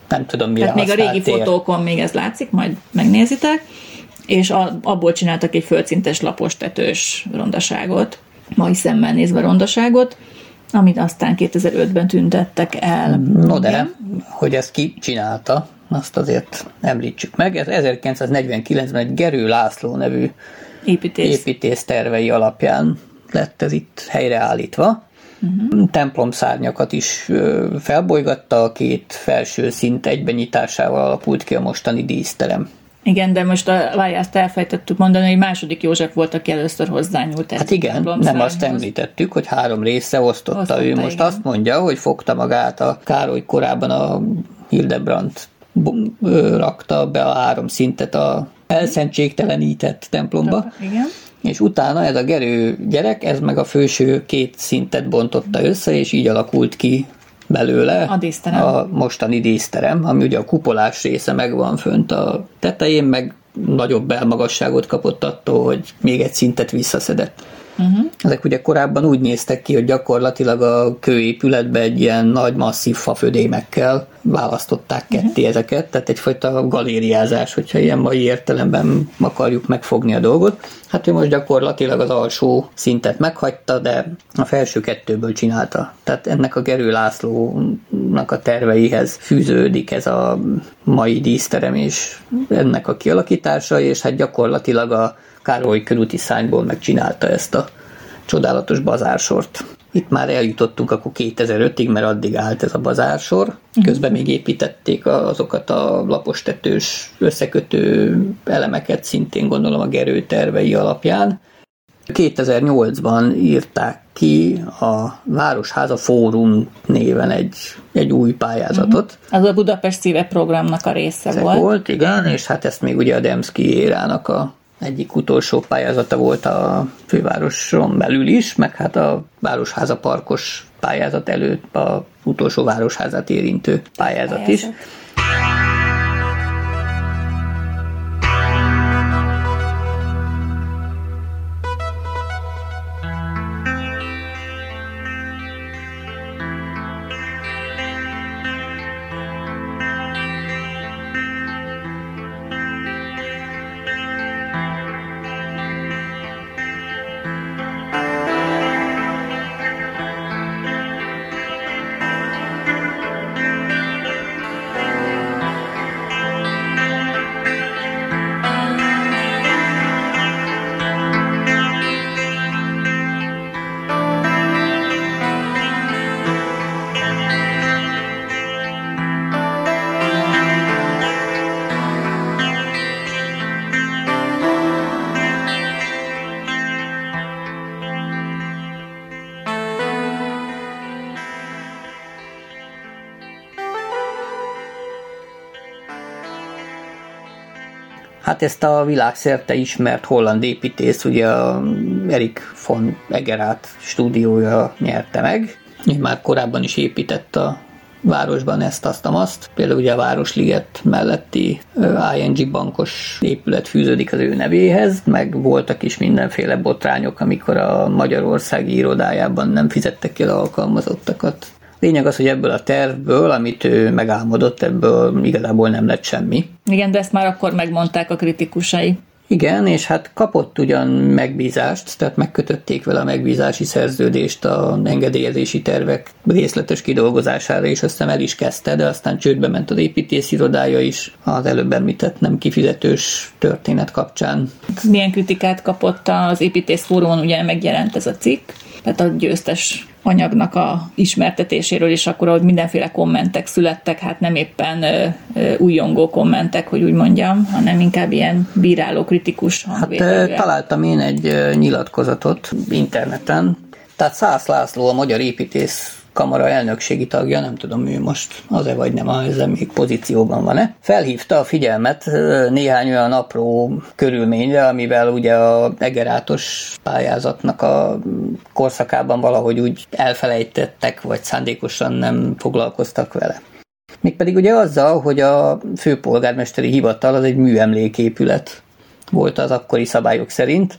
[SPEAKER 2] nem tudom mire
[SPEAKER 1] Tehát még a régi tér. fotókon még ez látszik, majd megnézitek, és a, abból csináltak egy földszintes lapos tetős rondaságot, mai szemmel nézve rondaságot, amit aztán 2005-ben tüntettek el.
[SPEAKER 2] No de, hogy ezt ki csinálta, azt azért említsük meg. Ez 1949-ben egy Gerő László nevű
[SPEAKER 1] építész,
[SPEAKER 2] építész tervei alapján lett ez itt helyreállítva. Uh-huh. Templomszárnyakat is felbolygatta, a két felső szint egybenyitásával alakult ki a mostani díszterem.
[SPEAKER 1] Igen, de most a vájászt elfejtettük mondani, hogy második József volt, aki először hozzányúlt.
[SPEAKER 2] Hát igen, nem azt említettük, hogy három része osztotta. osztotta ő most igen. azt mondja, hogy fogta magát a Károly korában a Hildebrandt rakta be a három szintet a elszentségtelenített templomba.
[SPEAKER 1] Igen.
[SPEAKER 2] És utána ez a gerő gyerek, ez meg a főső két szintet bontotta össze, és így alakult ki belőle
[SPEAKER 1] a, díszterem.
[SPEAKER 2] a mostani díszterem, ami ugye a kupolás része megvan fönt a tetején, meg nagyobb belmagasságot kapott attól, hogy még egy szintet visszaszedett. Uh-huh. Ezek ugye korábban úgy néztek ki, hogy gyakorlatilag a kőépületbe egy ilyen nagy, masszív fafödémekkel választották ketté uh-huh. ezeket, tehát egyfajta galériázás, hogyha ilyen mai értelemben akarjuk megfogni a dolgot. Hát ő most gyakorlatilag az alsó szintet meghagyta, de a felső kettőből csinálta. Tehát ennek a Gerő Lászlónak a terveihez fűződik ez a mai díszterem és ennek a kialakítása, és hát gyakorlatilag a Károly körúti szányból megcsinálta ezt a csodálatos bazársort. Itt már eljutottunk akkor 2005-ig, mert addig állt ez a bazársor. Mhm. Közben még építették azokat a lapostetős összekötő elemeket, szintén gondolom a Gerő tervei alapján. 2008-ban írták ki a Városháza Fórum néven egy, egy új pályázatot.
[SPEAKER 1] Uh-huh. Az a Budapest szíve programnak a része
[SPEAKER 2] Ezek
[SPEAKER 1] volt.
[SPEAKER 2] volt, igen, és hát ezt még ugye a Demszki érának a egyik utolsó pályázata volt a fővároson belül is, meg hát a Városháza Parkos pályázat előtt a utolsó városházát érintő pályázat, pályázat. is. Ezt a világszerte ismert holland építész, ugye a Erik von Egerát stúdiója nyerte meg. Ő már korábban is épített a városban ezt, azt, azt. Például ugye a Városliget melletti ING bankos épület fűződik az ő nevéhez, meg voltak is mindenféle botrányok, amikor a Magyarországi irodájában nem fizettek az alkalmazottakat. Lényeg az, hogy ebből a tervből, amit ő megálmodott, ebből igazából nem lett semmi.
[SPEAKER 1] Igen, de ezt már akkor megmondták a kritikusai.
[SPEAKER 2] Igen, és hát kapott ugyan megbízást, tehát megkötötték vele a megbízási szerződést a engedélyezési tervek részletes kidolgozására, és aztán el is kezdte, de aztán csődbe ment az építészirodája is az előbb említett nem kifizetős történet kapcsán.
[SPEAKER 1] Milyen kritikát kapott az építész fórumon, ugye megjelent ez a cikk, tehát a győztes anyagnak a ismertetéséről, és akkor ott mindenféle kommentek születtek, hát nem éppen ö, ö, újongó kommentek, hogy úgy mondjam, hanem inkább ilyen bíráló, kritikus
[SPEAKER 2] hangvételűek. Hát találtam én egy nyilatkozatot interneten, tehát Szász László, a magyar építész kamara elnökségi tagja, nem tudom ő most az-e vagy nem, ezzel még pozícióban van-e, felhívta a figyelmet néhány olyan apró körülményre, amivel ugye a egerátos pályázatnak a korszakában valahogy úgy elfelejtettek, vagy szándékosan nem foglalkoztak vele. Mégpedig ugye azzal, hogy a főpolgármesteri hivatal az egy műemléképület volt az akkori szabályok szerint,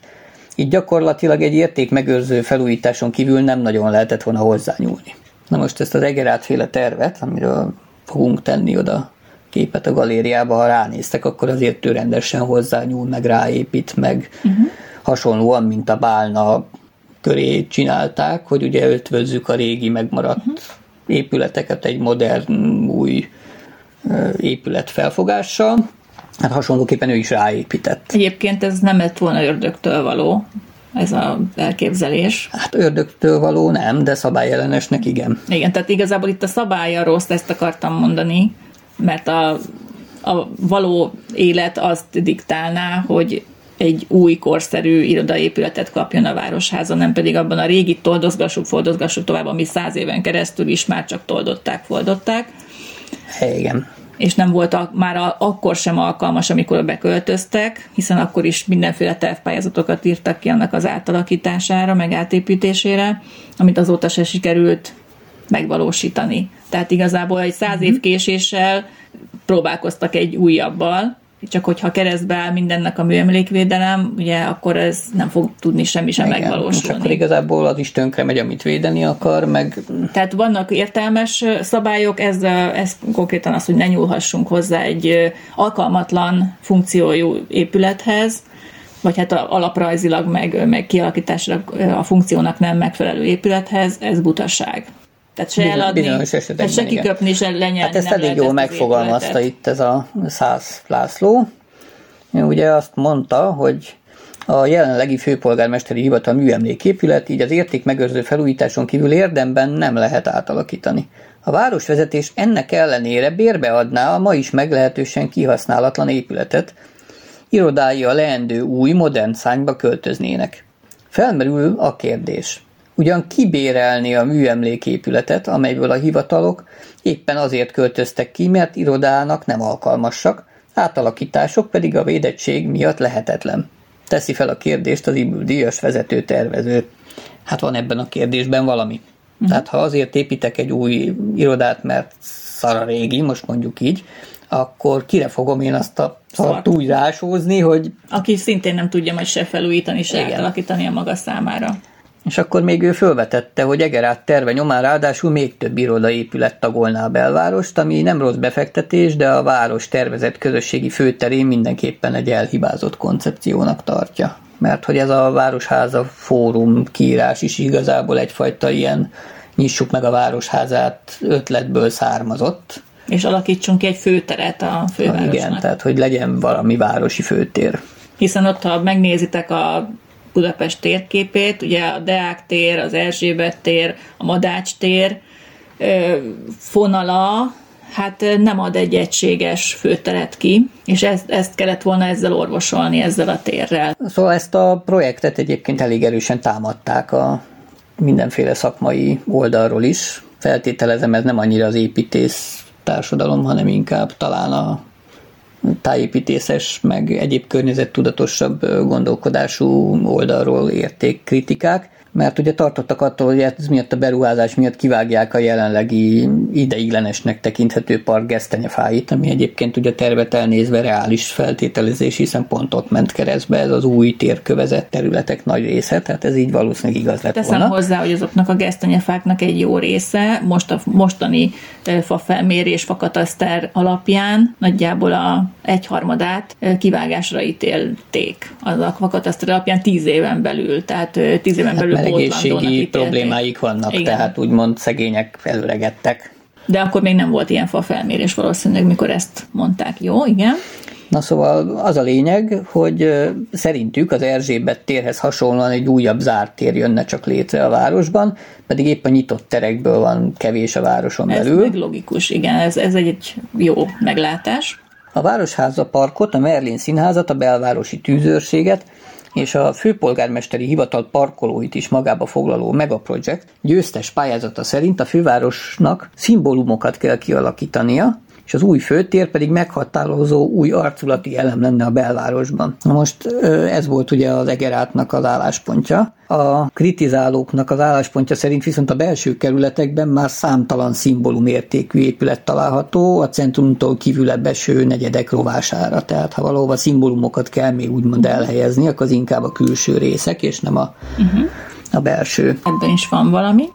[SPEAKER 2] így gyakorlatilag egy értékmegőrző felújításon kívül nem nagyon lehetett volna hozzányúlni. Na most ezt az egerátféle tervet, amiről fogunk tenni oda képet a galériába, ha ránéztek, akkor azért ő rendesen hozzányúl, meg ráépít, meg uh-huh. hasonlóan, mint a bálna köré csinálták, hogy ugye ötvözzük a régi megmaradt uh-huh. épületeket egy modern, új épület felfogással. Hát hasonlóképpen ő is ráépített.
[SPEAKER 1] Egyébként ez nem lett volna ördögtől való, ez az elképzelés.
[SPEAKER 2] Hát ördögtől való nem, de szabályellenesnek igen.
[SPEAKER 1] Igen, tehát igazából itt a szabálya rossz, ezt akartam mondani, mert a, a való élet azt diktálná, hogy egy új korszerű irodaépületet kapjon a városháza, nem pedig abban a régi toldozgassuk, foldozgassuk tovább, ami száz éven keresztül is már csak toldották, foldották.
[SPEAKER 2] Igen
[SPEAKER 1] és nem volt a, már a, akkor sem alkalmas, amikor beköltöztek, hiszen akkor is mindenféle tervpályázatokat írtak ki annak az átalakítására, meg átépítésére, amit azóta se sikerült megvalósítani. Tehát igazából egy száz év mhm. késéssel próbálkoztak egy újabbal, csak hogyha keresztbe áll mindennek a műemlékvédelem, ugye akkor ez nem fog tudni semmi sem Igen, megvalósulni.
[SPEAKER 2] akkor igazából az is tönkre megy, amit védeni akar, meg...
[SPEAKER 1] Tehát vannak értelmes szabályok, ez, ez konkrétan az, hogy ne nyúlhassunk hozzá egy alkalmatlan funkciójú épülethez, vagy hát alaprajzilag, meg, meg kialakításra a funkciónak nem megfelelő épülethez, ez butaság. Tehát se Bizony, eladni, tehát se kiköpni, se lenyelni.
[SPEAKER 2] Hát ezt elég jól megfogalmazta itt ez a Szász László. Ő ugye azt mondta, hogy a jelenlegi főpolgármesteri hivatal műemléképület, így az érték megőrző felújításon kívül érdemben nem lehet átalakítani. A városvezetés ennek ellenére bérbeadná a ma is meglehetősen kihasználatlan épületet, irodái a leendő új, modern szányba költöznének. Felmerül a kérdés. Ugyan kibérelni a műemléképületet, amelyből a hivatalok éppen azért költöztek ki, mert irodának nem alkalmasak, átalakítások pedig a védettség miatt lehetetlen. Teszi fel a kérdést az Ibül díjas vezető tervező. Hát van ebben a kérdésben valami. Uh-huh. Tehát ha azért építek egy új irodát, mert szar a régi, most mondjuk így, akkor kire fogom én azt a szart úgy rásózni, hogy...
[SPEAKER 1] Aki szintén nem tudja majd se felújítani, se Igen. átalakítani a maga számára.
[SPEAKER 2] És akkor még ő fölvetette, hogy Egerát terve nyomán ráadásul még több irodaépület tagolná a belvárost, ami nem rossz befektetés, de a város tervezett közösségi főterén mindenképpen egy elhibázott koncepciónak tartja. Mert hogy ez a Városháza fórum kiírás is igazából egyfajta ilyen nyissuk meg a Városházát ötletből származott.
[SPEAKER 1] És alakítsunk ki egy főteret a fővárosnak.
[SPEAKER 2] Igen, tehát hogy legyen valami városi főtér.
[SPEAKER 1] Hiszen ott, ha megnézitek a Budapest térképét, ugye a Deák tér, az Erzsébet tér, a Madács tér fonala, hát nem ad egy egységes főteret ki, és ezt, ezt kellett volna ezzel orvosolni, ezzel a térrel.
[SPEAKER 2] Szóval ezt a projektet egyébként elég erősen támadták a mindenféle szakmai oldalról is. Feltételezem, ez nem annyira az építész társadalom, hanem inkább talán a tájépítészes, meg egyéb környezettudatosabb gondolkodású oldalról érték kritikák mert ugye tartottak attól, hogy ez miatt a beruházás miatt kivágják a jelenlegi ideiglenesnek tekinthető park gesztenyefáit, ami egyébként ugye tervet elnézve reális feltételezés, hiszen pont ott ment keresztbe ez az új térkövezett területek nagy része, tehát ez így valószínűleg igaz lett
[SPEAKER 1] Teszem
[SPEAKER 2] volna.
[SPEAKER 1] hozzá, hogy azoknak a gesztenyefáknak egy jó része most a mostani fa felmérés, fakataszter alapján nagyjából a egyharmadát kivágásra ítélték az a fakataszter alapján tíz éven belül, tehát tíz éven belül
[SPEAKER 2] hát, egészségi problémáik vannak, Igen. tehát úgymond szegények előregettek.
[SPEAKER 1] De akkor még nem volt ilyen fa felmérés valószínűleg, mikor ezt mondták. Jó, igen.
[SPEAKER 2] Na szóval az a lényeg, hogy szerintük az Erzsébet térhez hasonlóan egy újabb zárt tér jönne csak létre a városban, pedig épp a nyitott terekből van kevés a városon
[SPEAKER 1] ez
[SPEAKER 2] belül.
[SPEAKER 1] Ez logikus, igen, ez, ez egy jó meglátás.
[SPEAKER 2] A Városháza parkot, a Merlin színházat, a belvárosi tűzőrséget, és a főpolgármesteri hivatal parkolóit is magába foglaló megaprojekt győztes pályázata szerint a fővárosnak szimbólumokat kell kialakítania, és az új főtér pedig meghatározó új arculati elem lenne a belvárosban. Na most ez volt ugye az Egerátnak az álláspontja. A kritizálóknak az álláspontja szerint viszont a belső kerületekben már számtalan szimbólum értékű épület található a centrumtól kívülebb eső negyedek rovására. Tehát ha valóban szimbólumokat kell még úgymond elhelyezni, akkor az inkább a külső részek, és nem a, uh-huh. a belső.
[SPEAKER 1] Ebben is van valami.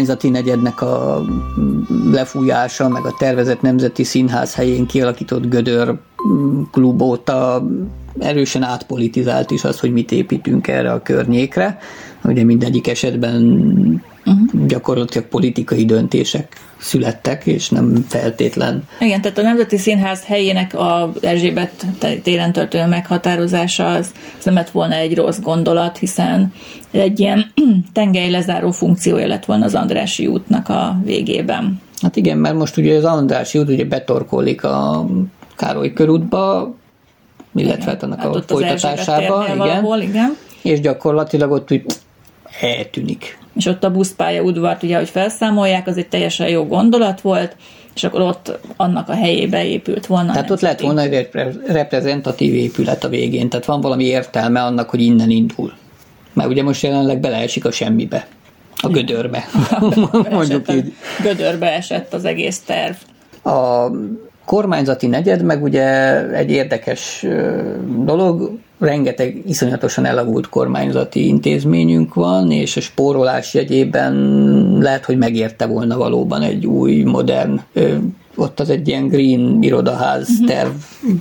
[SPEAKER 2] Kormányzati negyednek a lefújása, meg a tervezett nemzeti színház helyén kialakított gödör klub óta erősen átpolitizált is az, hogy mit építünk erre a környékre. Ugye mindegyik esetben uh-huh. gyakorlatilag politikai döntések születtek, és nem feltétlen.
[SPEAKER 1] Igen, tehát a Nemzeti Színház helyének a Erzsébet téren történő meghatározása az, az nem lett volna egy rossz gondolat, hiszen egy ilyen tengely lezáró funkciója lett volna az Andrási útnak a végében.
[SPEAKER 2] Hát igen, mert most ugye az Andrási út ugye betorkolik a Károly körútba, illetve hát annak hát a folytatásába, igen. Valahol,
[SPEAKER 1] igen.
[SPEAKER 2] És gyakorlatilag ott úgy eltűnik
[SPEAKER 1] és ott a buszpálya udvart, ugye, hogy felszámolják, az egy teljesen jó gondolat volt, és akkor ott annak a helyébe épült volna.
[SPEAKER 2] Tehát ott lett volna egy reprezentatív épület a végén, tehát van valami értelme annak, hogy innen indul. Mert ugye most jelenleg beleesik a semmibe, a gödörbe.
[SPEAKER 1] Mondjuk így. Gödörbe esett az egész terv.
[SPEAKER 2] A kormányzati negyed meg ugye egy érdekes dolog, rengeteg iszonyatosan elavult kormányzati intézményünk van, és a spórolás jegyében lehet, hogy megérte volna valóban egy új, modern ott az egy ilyen green irodaház uh-huh. terv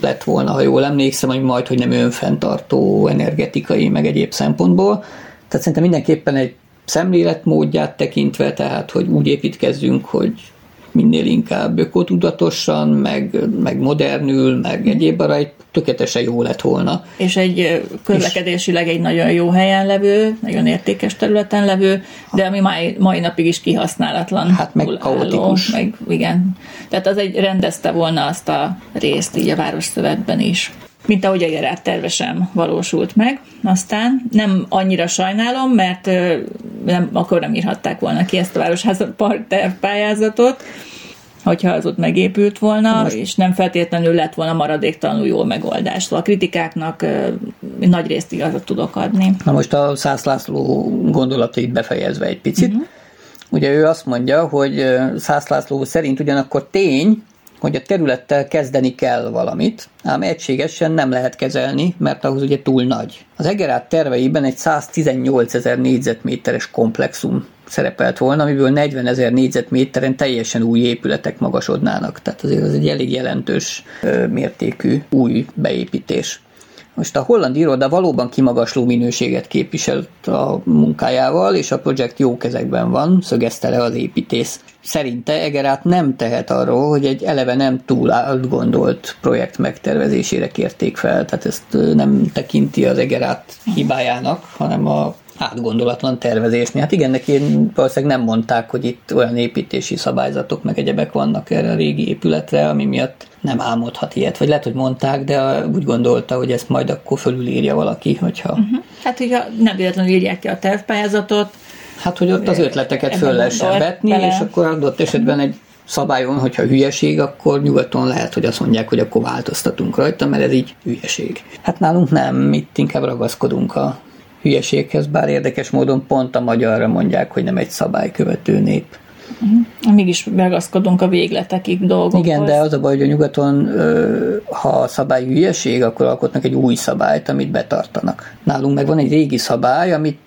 [SPEAKER 2] lett volna, ha jól emlékszem, hogy majd, hogy nem önfenntartó energetikai, meg egyéb szempontból. Tehát szerintem mindenképpen egy szemléletmódját tekintve, tehát hogy úgy építkezzünk, hogy minél inkább ökotudatosan, meg, meg modernül, meg egyéb arra egy tökéletesen jó lett volna.
[SPEAKER 1] És egy közlekedésileg egy nagyon jó helyen levő, nagyon értékes területen levő, de ami mai, mai napig is kihasználatlan.
[SPEAKER 2] Hát meg kaotikus.
[SPEAKER 1] Meg, igen. Tehát az egy rendezte volna azt a részt így a városszövetben is. Mint ahogy a Gerát terve sem valósult meg. Aztán nem annyira sajnálom, mert nem, akkor nem írhatták volna ki ezt a Városháza Park tervpályázatot, hogyha az ott megépült volna, Most. és nem feltétlenül lett volna maradéktalanul jó megoldás. Szóval a kritikáknak nagy részt igazat tudok adni.
[SPEAKER 2] Na most a Szász László gondolatait befejezve egy picit. Uh-huh. Ugye ő azt mondja, hogy Szász László szerint ugyanakkor tény, hogy a területtel kezdeni kell valamit, ám egységesen nem lehet kezelni, mert ahhoz ugye túl nagy. Az Egerát terveiben egy 118 ezer négyzetméteres komplexum szerepelt volna, amiből 40 ezer négyzetméteren teljesen új épületek magasodnának. Tehát azért ez egy elég jelentős mértékű új beépítés. Most a holland iroda valóban kimagasló minőséget képviselt a munkájával, és a projekt jó kezekben van, szögezte le az építész. Szerinte Egerát nem tehet arról, hogy egy eleve nem túl átgondolt projekt megtervezésére kérték fel, tehát ezt nem tekinti az Egerát hibájának, hanem a átgondolatlan tervezésnél. Hát igen, neki valószínűleg nem mondták, hogy itt olyan építési szabályzatok meg egyebek vannak erre a régi épületre, ami miatt nem álmodhat ilyet. Vagy lehet, hogy mondták, de úgy gondolta, hogy ezt majd akkor fölülírja valaki, hogyha... Uh-huh.
[SPEAKER 1] Hát, hogyha nem véletlenül írják ki a tervpályázatot,
[SPEAKER 2] Hát, hogy ott az ötleteket föl lehessen vetni, bele. és akkor adott esetben egy szabályon, hogyha hülyeség, akkor nyugaton lehet, hogy azt mondják, hogy akkor változtatunk rajta, mert ez így hülyeség. Hát nálunk nem, itt inkább ragaszkodunk a hülyeséghez, bár érdekes módon pont a magyarra mondják, hogy nem egy szabálykövető nép.
[SPEAKER 1] Uh-huh. Mégis ragaszkodunk a végletekig dolgokhoz.
[SPEAKER 2] Igen, de az a baj, hogy a nyugaton, ha a szabály hülyeség, akkor alkotnak egy új szabályt, amit betartanak. Nálunk meg van egy régi szabály, amit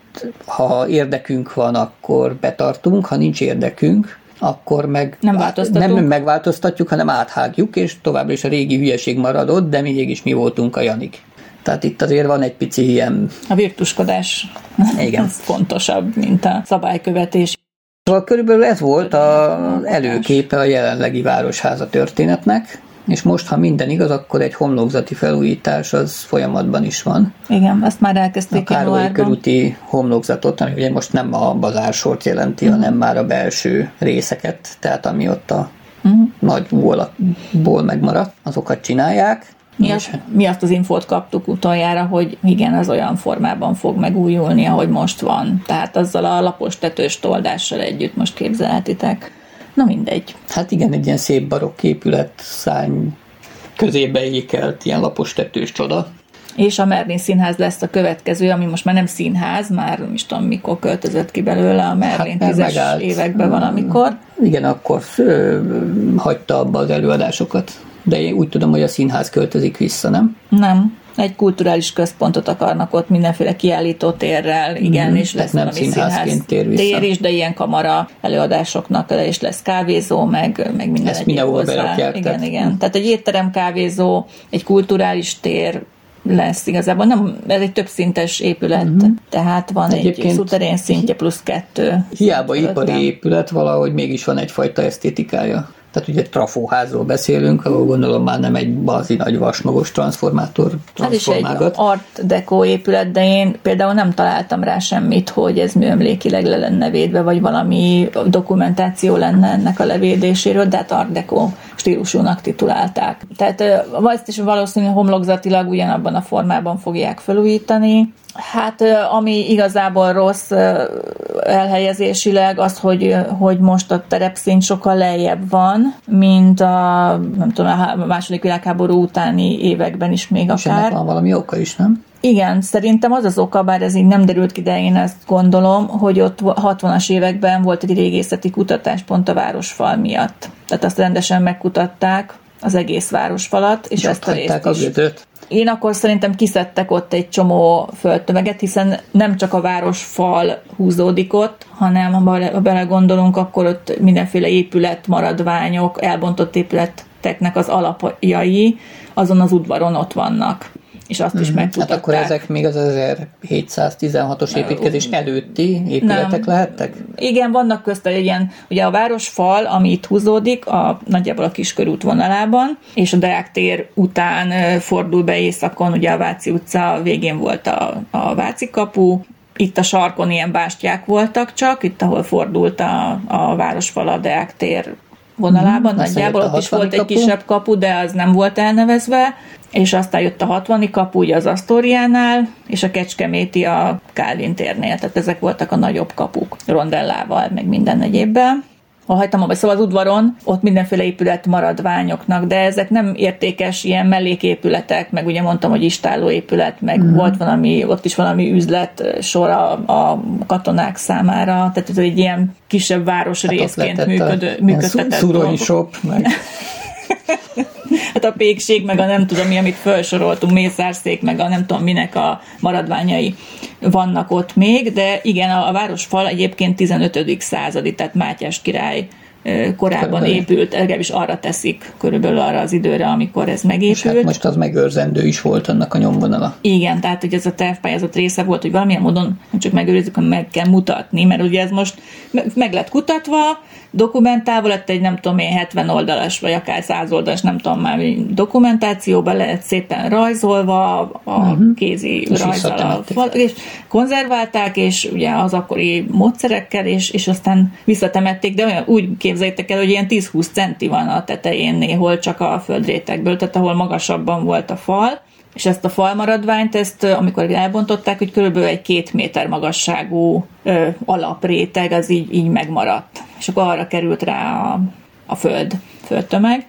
[SPEAKER 2] ha érdekünk van, akkor betartunk, ha nincs érdekünk, akkor meg
[SPEAKER 1] nem, változtatunk.
[SPEAKER 2] nem megváltoztatjuk, hanem áthágjuk, és továbbra is a régi hülyeség maradott, de mégis mi voltunk a Janik. Tehát itt azért van egy pici ilyen...
[SPEAKER 1] A virtuskodás Igen. fontosabb, mint a szabálykövetés.
[SPEAKER 2] Szóval körülbelül ez volt az előképe a jelenlegi városháza történetnek, és most, ha minden igaz, akkor egy homlokzati felújítás az folyamatban is van.
[SPEAKER 1] Igen, ezt már elkezdték
[SPEAKER 2] A Károly körúti homlokzatot, ami ugye most nem a bazársort jelenti, uh-huh. hanem már a belső részeket, tehát ami ott a uh-huh. nagy ból megmaradt, azokat csinálják.
[SPEAKER 1] Mi, az, mi azt az infót kaptuk utoljára, hogy igen, az olyan formában fog megújulni, ahogy most van. Tehát azzal a lapos tetős toldással együtt most képzelhetitek. Na mindegy.
[SPEAKER 2] Hát igen, egy ilyen szép barokk épület, szárny közébe ékelt, ilyen lapos tetős csoda.
[SPEAKER 1] És a Merlin Színház lesz a következő, ami most már nem színház, már nem is tudom mikor költözött ki belőle a Merlin hát, tízes megállt. években valamikor.
[SPEAKER 2] Igen, akkor ö, hagyta abba az előadásokat. De én úgy tudom, hogy a színház költözik vissza, nem?
[SPEAKER 1] Nem. Egy kulturális központot akarnak ott mindenféle kiállító térrel, igen, mm, és lesz
[SPEAKER 2] nem valami színház tér, vissza.
[SPEAKER 1] tér is, de ilyen kamara előadásoknak és lesz kávézó, meg, meg minden
[SPEAKER 2] Ezt mindenhol berakják.
[SPEAKER 1] Igen, tehát. igen. Tehát egy étterem kávézó, egy kulturális tér, lesz igazából. Nem, ez egy többszintes épület, uh-huh. tehát van Egyébként egy szuterén szintje plusz kettő.
[SPEAKER 2] Hiába ipari épület, valahogy mégis van egyfajta esztétikája. Tehát ugye trafóházról beszélünk, ahol gondolom már nem egy bazi nagy vasmagos transformátor
[SPEAKER 1] Hát is egy art deco épület, de én például nem találtam rá semmit, hogy ez műemlékileg le lenne védve, vagy valami dokumentáció lenne ennek a levédéséről, de hát art deco stílusúnak titulálták. Tehát ezt is valószínűleg homlokzatilag ugyanabban a formában fogják felújítani, Hát ami igazából rossz elhelyezésileg az, hogy, hogy most a terepszint sokkal lejjebb van, mint a, nem tudom, a második világháború utáni években is még
[SPEAKER 2] És akár. van valami oka is, nem?
[SPEAKER 1] Igen, szerintem az az oka, bár ez így nem derült ki, de én ezt gondolom, hogy ott 60-as években volt egy régészeti kutatás pont a városfal miatt. Tehát azt rendesen megkutatták, az egész városfalat, és, és ezt a részt is.
[SPEAKER 2] Az
[SPEAKER 1] én akkor szerintem kiszedtek ott egy csomó földtömeget, hiszen nem csak a városfal húzódik ott, hanem ha belegondolunk, akkor ott mindenféle épület, maradványok, elbontott épületeknek az alapjai azon az udvaron ott vannak és azt is mm-hmm. megmutatták.
[SPEAKER 2] Hát akkor ezek még az 1716-os építkezés előtti épületek nem. lehettek?
[SPEAKER 1] Igen, vannak közt egy ilyen, ugye a városfal, ami itt húzódik, a, nagyjából a kiskörút vonalában, és a Deák tér után fordul be északon, ugye a Váci utca végén volt a, a Váci kapu, itt a sarkon ilyen bástyák voltak csak, itt ahol fordult a, a városfal a Deák tér vonalában,
[SPEAKER 2] Mhm, aztán
[SPEAKER 1] nagyjából ott is
[SPEAKER 2] 60.
[SPEAKER 1] volt egy
[SPEAKER 2] kapu.
[SPEAKER 1] kisebb kapu, de az nem volt elnevezve, és aztán jött a 60 kapu ugye az Asztóriánál, és a Kecskeméti a Kálvin térnél, tehát ezek voltak a nagyobb kapuk, rondellával, meg minden egyébben. Ha hagytam abba, szóval az udvaron ott mindenféle épület maradványoknak, de ezek nem értékes ilyen melléképületek, meg ugye mondtam, hogy istálló épület, meg mm. volt valami, ott is valami üzlet sor a, a katonák számára, tehát ez egy ilyen kisebb város részként
[SPEAKER 2] Hát lehetett
[SPEAKER 1] működő,
[SPEAKER 2] a-
[SPEAKER 1] működtetett dolgok.
[SPEAKER 2] shop, meg
[SPEAKER 1] Hát a pékség, meg a nem tudom mi, amit felsoroltunk, mészárszék, meg a nem tudom minek a maradványai vannak ott még, de igen, a, a városfal egyébként 15. századi, tehát Mátyás király korábban épült, legalábbis arra teszik, körülbelül arra az időre, amikor ez
[SPEAKER 2] és
[SPEAKER 1] megépült.
[SPEAKER 2] hát most az megőrzendő is volt annak a nyomvonala.
[SPEAKER 1] Igen, tehát hogy ez a tervpályázat része volt, hogy valamilyen módon nem csak megőrizzük, hanem meg kell mutatni, mert ugye ez most me- meg lett kutatva, dokumentálva lett egy nem tudom én 70 oldalas, vagy akár 100 oldalas, nem tudom már dokumentációba lett szépen rajzolva, a uh-huh. kézi
[SPEAKER 2] És
[SPEAKER 1] rajzzal, fal, és konzerválták, és ugye az akkori módszerekkel, és, és aztán visszatemették, de olyan úgy képzeljétek el, hogy ilyen 10-20 centi van a tetején néhol csak a földrétegből, tehát ahol magasabban volt a fal, és ezt a falmaradványt, ezt amikor elbontották, hogy körülbelül egy két méter magasságú ö, alapréteg, az így, így megmaradt. És akkor arra került rá a, a föld, földtömeg.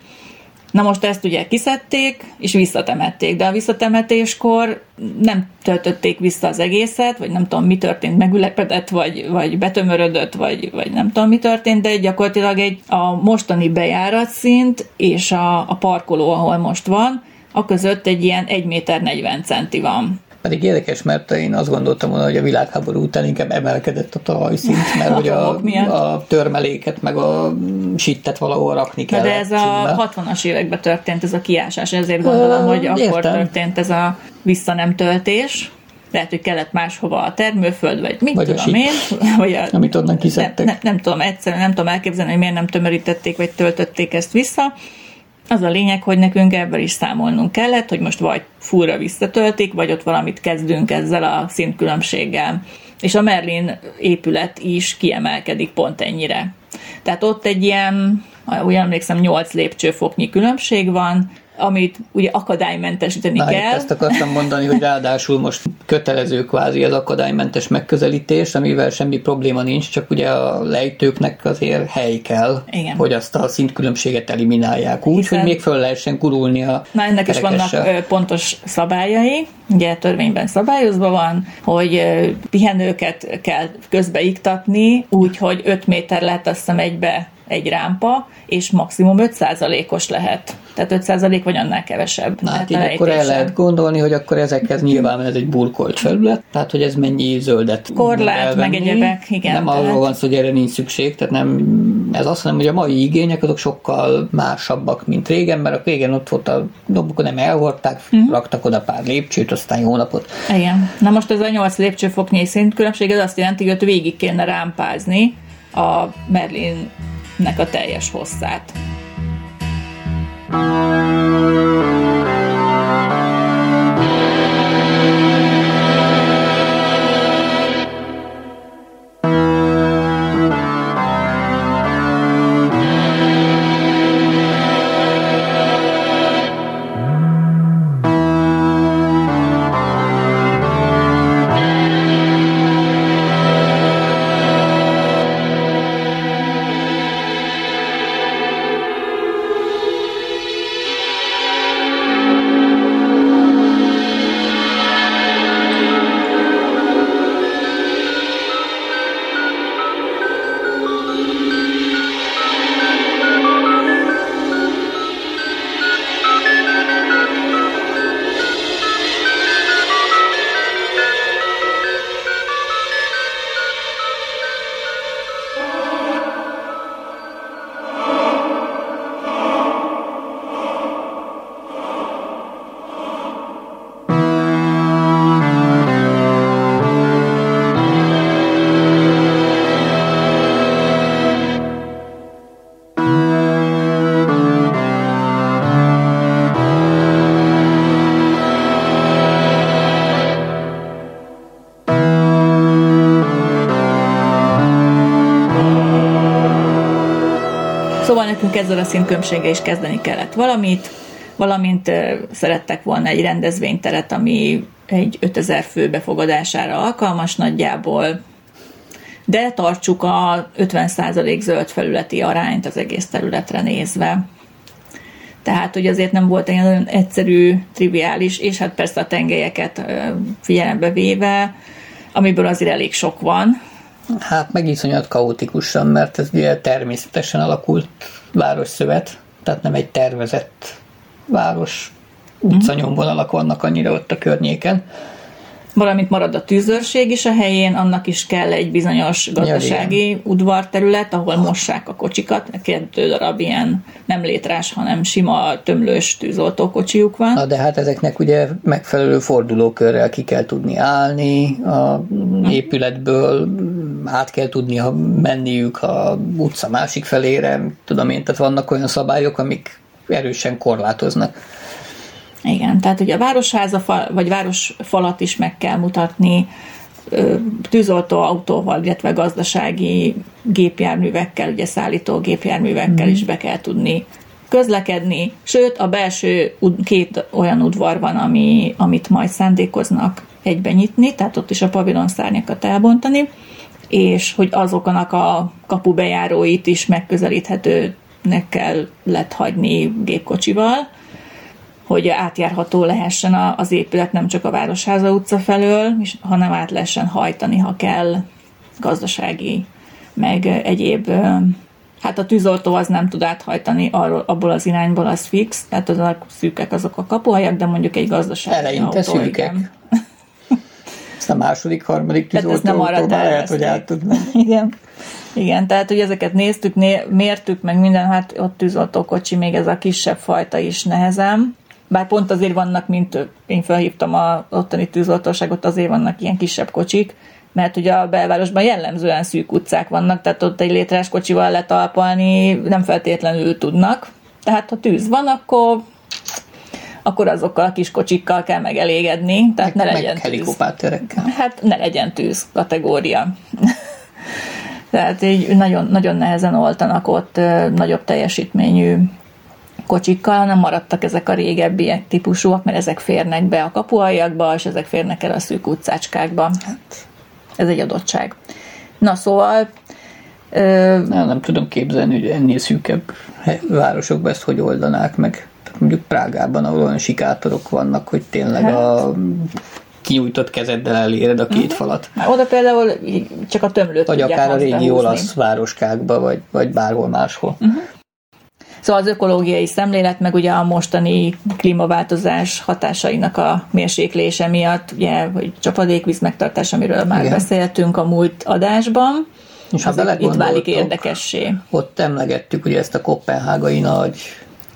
[SPEAKER 1] Na most ezt ugye kiszedték, és visszatemették, de a visszatemetéskor nem töltötték vissza az egészet, vagy nem tudom, mi történt, megülepedett, vagy, vagy betömörödött, vagy, vagy nem tudom, mi történt, de gyakorlatilag egy a mostani bejáratszint és a, a parkoló, ahol most van, a között egy ilyen 1 méter 40 centi van.
[SPEAKER 2] Pedig érdekes, mert én azt gondoltam volna, hogy a világháború után inkább emelkedett a talajszint, mert hogy a, a törmeléket, meg a sittet valahol rakni kell.
[SPEAKER 1] de ez a 60-as években történt ez a kiásás, ezért gondolom, hogy akkor
[SPEAKER 2] értem.
[SPEAKER 1] történt ez a vissza nem töltés. Lehet, hogy kellett máshova a termőföld, vagy mit
[SPEAKER 2] Vagy a
[SPEAKER 1] tudom
[SPEAKER 2] sit.
[SPEAKER 1] én. Vagy a,
[SPEAKER 2] Amit onnan
[SPEAKER 1] nem,
[SPEAKER 2] kiszedtek.
[SPEAKER 1] nem, nem tudom, egyszerűen nem tudom elképzelni, hogy miért nem tömörítették, vagy töltötték ezt vissza. Az a lényeg, hogy nekünk ebből is számolnunk kellett, hogy most vagy fúra visszatöltik, vagy ott valamit kezdünk ezzel a szintkülönbséggel. És a Merlin épület is kiemelkedik pont ennyire. Tehát ott egy ilyen, úgy emlékszem, 8 lépcsőfoknyi különbség van, amit ugye akadálymentesíteni
[SPEAKER 2] Na,
[SPEAKER 1] kell.
[SPEAKER 2] ezt akartam mondani, hogy ráadásul most kötelező kvázi az akadálymentes megközelítés, amivel semmi probléma nincs, csak ugye a lejtőknek azért hely kell,
[SPEAKER 1] Igen.
[SPEAKER 2] hogy azt a szintkülönbséget eliminálják úgy,
[SPEAKER 1] Hiszen-
[SPEAKER 2] hogy még föl lehessen kurulni a
[SPEAKER 1] Na ennek is vannak pontos szabályai, ugye törvényben szabályozva van, hogy pihenőket kell közbeiktatni, úgy, hogy 5 méter lehet azt hiszem egybe egy rámpa, és maximum 5%-os lehet. Tehát 5% vagy annál kevesebb.
[SPEAKER 2] Na, hát így akkor el lehet gondolni, hogy akkor ezekhez nyilván ez egy burkolt felület, tehát hogy ez mennyi zöldet
[SPEAKER 1] Korlát,
[SPEAKER 2] elvenni.
[SPEAKER 1] meg egyebek, igen,
[SPEAKER 2] Nem
[SPEAKER 1] tehát-
[SPEAKER 2] arról van szó, hogy erre nincs szükség, tehát nem ez azt mondom, hogy a mai igények azok sokkal másabbak, mint régen, mert a régen ott volt a dobukon, nem elhordták, uh-huh. raktak oda pár lépcsőt, aztán jó napot.
[SPEAKER 1] Igen. Na most ez a 8 lépcsőfoknyi szintkülönbség, ez azt jelenti, hogy ott végig kéne rámpázni a Merlinnek a teljes hosszát. Nekünk ezzel a színkömséggel is kezdeni kellett valamit, valamint szerettek volna egy rendezvényteret, ami egy 5000 fő befogadására alkalmas nagyjából, de tartsuk a 50% zöld felületi arányt az egész területre nézve. Tehát, hogy azért nem volt egy nagyon egyszerű, triviális, és hát persze a tengelyeket figyelembe véve, amiből azért elég sok van.
[SPEAKER 2] Hát meg iszonyat kaotikusan, mert ez ugye természetesen alakult városszövet, tehát nem egy tervezett város utcanyomvonalak vannak annyira ott a környéken.
[SPEAKER 1] Valamint marad a tűzőrség is a helyén, annak is kell egy bizonyos gazdasági ja, udvarterület, ahol mossák a kocsikat. Kettő darab ilyen nem létrás, hanem sima tömlős tűzoltókocsijuk van.
[SPEAKER 2] Na de hát ezeknek ugye megfelelő fordulókörrel ki kell tudni állni a épületből, át kell tudni menniük a utca másik felére, tudom én, tehát vannak olyan szabályok, amik erősen korlátoznak.
[SPEAKER 1] Igen, tehát ugye a városháza vagy városfalat is meg kell mutatni, tűzoltó autóval, illetve gazdasági gépjárművekkel, ugye szállító gépjárművekkel mm. is be kell tudni közlekedni, sőt a belső két olyan udvar van, ami, amit majd szándékoznak egyben nyitni, tehát ott is a pavilon szárnyakat elbontani, és hogy azoknak a kapubejáróit is megközelíthetőnek kell lett hagyni gépkocsival, hogy átjárható lehessen az épület nem csak a Városháza utca felől, hanem át lehessen hajtani, ha kell gazdasági, meg egyéb Hát a tűzoltó az nem tud áthajtani arról, abból az irányból, az fix, tehát az szűkek azok a kapuhelyek, de mondjuk egy gazdasági
[SPEAKER 2] Eleinte autó, szűkek. Igen. A második, harmadik tűzoltó lehet, hogy át tud
[SPEAKER 1] Igen. Igen, tehát hogy ezeket néztük, né- mértük, meg minden, hát ott tűzoltókocsi, még ez a kisebb fajta is nehezem. Bár pont azért vannak, mint én felhívtam a ottani tűzoltóságot, azért vannak ilyen kisebb kocsik, mert ugye a belvárosban jellemzően szűk utcák vannak, tehát ott egy létrás kocsival letalpalni nem feltétlenül tudnak. Tehát ha tűz van, akkor akkor azokkal a kis kocsikkal kell megelégedni, tehát meg, ne legyen meg tűz. Hát ne legyen tűz kategória. tehát így nagyon, nagyon nehezen oltanak ott nagyobb teljesítményű kocsikkal, hanem maradtak ezek a régebbiek típusúak, mert ezek férnek be a kapuajakba, és ezek férnek el a szűk utcácskákba. Hát, ez egy adottság. Na szóval...
[SPEAKER 2] Ö... Nem, nem tudom képzelni, hogy ennél szűkebb városokban ezt hogy oldanák meg. Mondjuk Prágában, ahol olyan sikátorok vannak, hogy tényleg hát. a kinyújtott kezeddel eléred a két uh-huh. falat.
[SPEAKER 1] Hát oda például csak a tömlőt
[SPEAKER 2] Vagy akár a régi olasz városkákba, vagy, vagy bárhol máshol. Uh-huh.
[SPEAKER 1] Szóval az ökológiai szemlélet, meg ugye a mostani klímaváltozás hatásainak a mérséklése miatt, ugye, hogy csapadékvíz megtartás, amiről már Igen. beszéltünk a múlt adásban, és ha itt válik érdekessé.
[SPEAKER 2] Ott emlegettük ugye ezt a kopenhágai nagy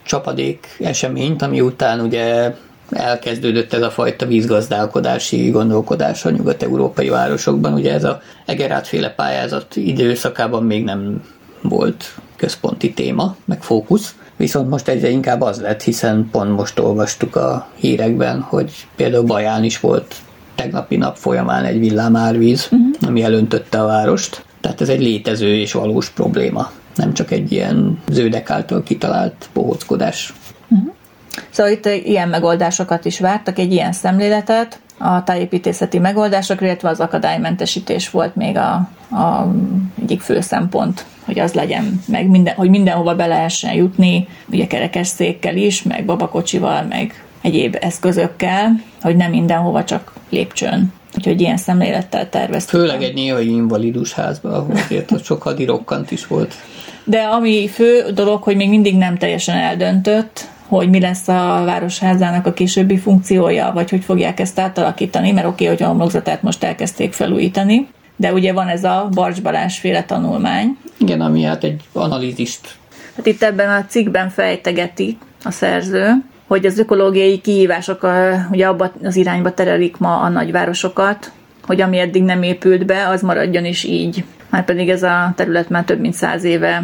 [SPEAKER 2] csapadék eseményt, ami után ugye elkezdődött ez a fajta vízgazdálkodási gondolkodás a nyugat-európai városokban. Ugye ez a Egerátféle pályázat időszakában még nem volt központi téma, meg fókusz. Viszont most egyre inkább az lett, hiszen pont most olvastuk a hírekben, hogy például Baján is volt tegnapi nap folyamán egy villámárvíz, uh-huh. ami elöntötte a várost. Tehát ez egy létező és valós probléma, nem csak egy ilyen zöldek által kitalált bohóckodás. Uh-huh.
[SPEAKER 1] Szóval itt ilyen megoldásokat is vártak, egy ilyen szemléletet, a tájépítészeti megoldásokra, illetve az akadálymentesítés volt még a, a egyik fő szempont, hogy az legyen, meg minden, hogy mindenhova be lehessen jutni, ugye kerekesszékkel is, meg babakocsival, meg egyéb eszközökkel, hogy nem mindenhova csak lépcsőn. Úgyhogy ilyen szemlélettel terveztük.
[SPEAKER 2] Főleg egy néhai invalidus házban, ahol azért ott sok hadirokkant is volt.
[SPEAKER 1] De ami fő dolog, hogy még mindig nem teljesen eldöntött, hogy mi lesz a városházának a későbbi funkciója, vagy hogy fogják ezt átalakítani, mert oké, okay, hogy a homlokzatát most elkezdték felújítani, de ugye van ez a Barcs Balázs féle tanulmány.
[SPEAKER 2] Igen, ami hát egy analízist.
[SPEAKER 1] Hát itt ebben a cikkben fejtegeti a szerző, hogy az ökológiai kihívások a, ugye abba az irányba terelik ma a nagyvárosokat, hogy ami eddig nem épült be, az maradjon is így. Már pedig ez a terület már több mint száz éve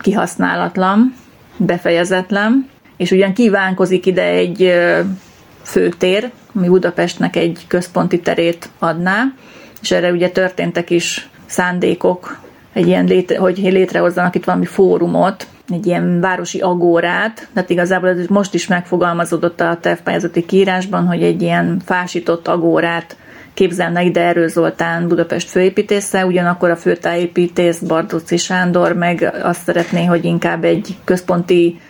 [SPEAKER 1] kihasználatlan, befejezetlen, és ugyan kívánkozik ide egy főtér, ami Budapestnek egy központi terét adná, és erre ugye történtek is szándékok egy ilyen létre, hogy létrehozzanak itt valami fórumot, egy ilyen városi agórát, tehát igazából ez most is megfogalmazódott a tervpályázati kiírásban, hogy egy ilyen fásított agórát képzelne ide Erő Zoltán Budapest főépítésze, ugyanakkor a főtájépítész Bartóci Sándor meg azt szeretné, hogy inkább egy központi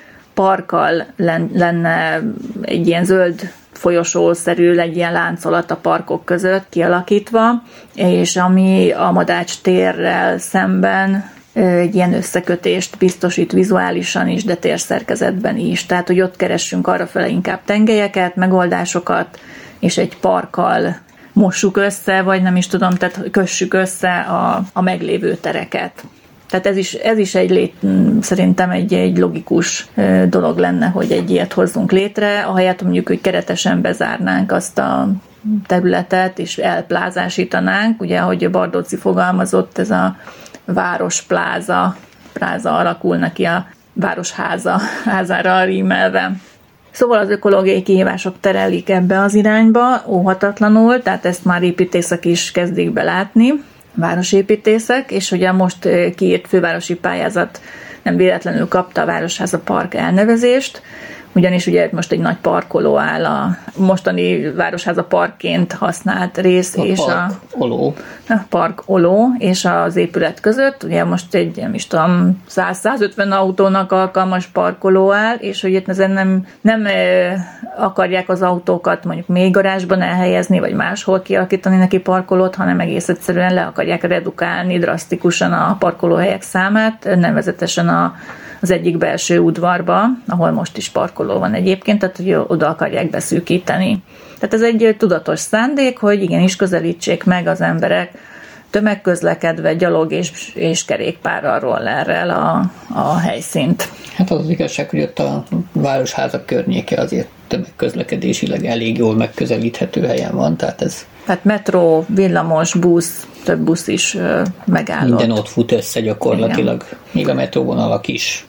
[SPEAKER 1] parkkal lenne egy ilyen zöld folyosószerű egy ilyen láncolat a parkok között kialakítva, és ami a Madács térrel szemben egy ilyen összekötést biztosít vizuálisan is, de térszerkezetben is. Tehát, hogy ott keressünk arra fele inkább tengelyeket, megoldásokat, és egy parkkal mossuk össze, vagy nem is tudom, tehát kössük össze a, a meglévő tereket. Tehát ez is, ez is egy lét, szerintem egy, egy logikus dolog lenne, hogy egy ilyet hozzunk létre, ahelyett mondjuk, hogy keretesen bezárnánk azt a területet, és elplázásítanánk, ugye, ahogy Bardóci fogalmazott, ez a várospláza, pláza alakul ki a városháza házára rímelve. Szóval az ökológiai kihívások terelik ebbe az irányba, óhatatlanul, tehát ezt már építészek is kezdik belátni, városépítészek, és ugye most kiírt fővárosi pályázat nem véletlenül kapta a Városháza Park elnevezést, ugyanis ugye most egy nagy parkoló áll a mostani Városháza parkként használt rész
[SPEAKER 2] a
[SPEAKER 1] és
[SPEAKER 2] park
[SPEAKER 1] a
[SPEAKER 2] oló.
[SPEAKER 1] a park oló és az épület között, ugye most egy, nem is tudom, 100-150 autónak alkalmas parkoló áll, és hogy itt ezen nem, nem akarják az autókat mondjuk még garázsban elhelyezni, vagy máshol kialakítani neki parkolót, hanem egész egyszerűen le akarják redukálni drasztikusan a parkolóhelyek számát, nevezetesen a az egyik belső udvarba, ahol most is parkoló van egyébként, tehát hogy oda akarják beszűkíteni. Tehát ez egy tudatos szándék, hogy igenis közelítsék meg az emberek tömegközlekedve, gyalog és, és kerékpárral, rollerrel a, a helyszínt.
[SPEAKER 2] Hát az, az igazság, hogy ott a városházak környéke azért tömegközlekedésileg elég jól megközelíthető helyen van, tehát ez...
[SPEAKER 1] Tehát metró, villamos, busz, több busz is megállott.
[SPEAKER 2] Minden ott fut össze gyakorlatilag, Igen. még a metróvonalak is.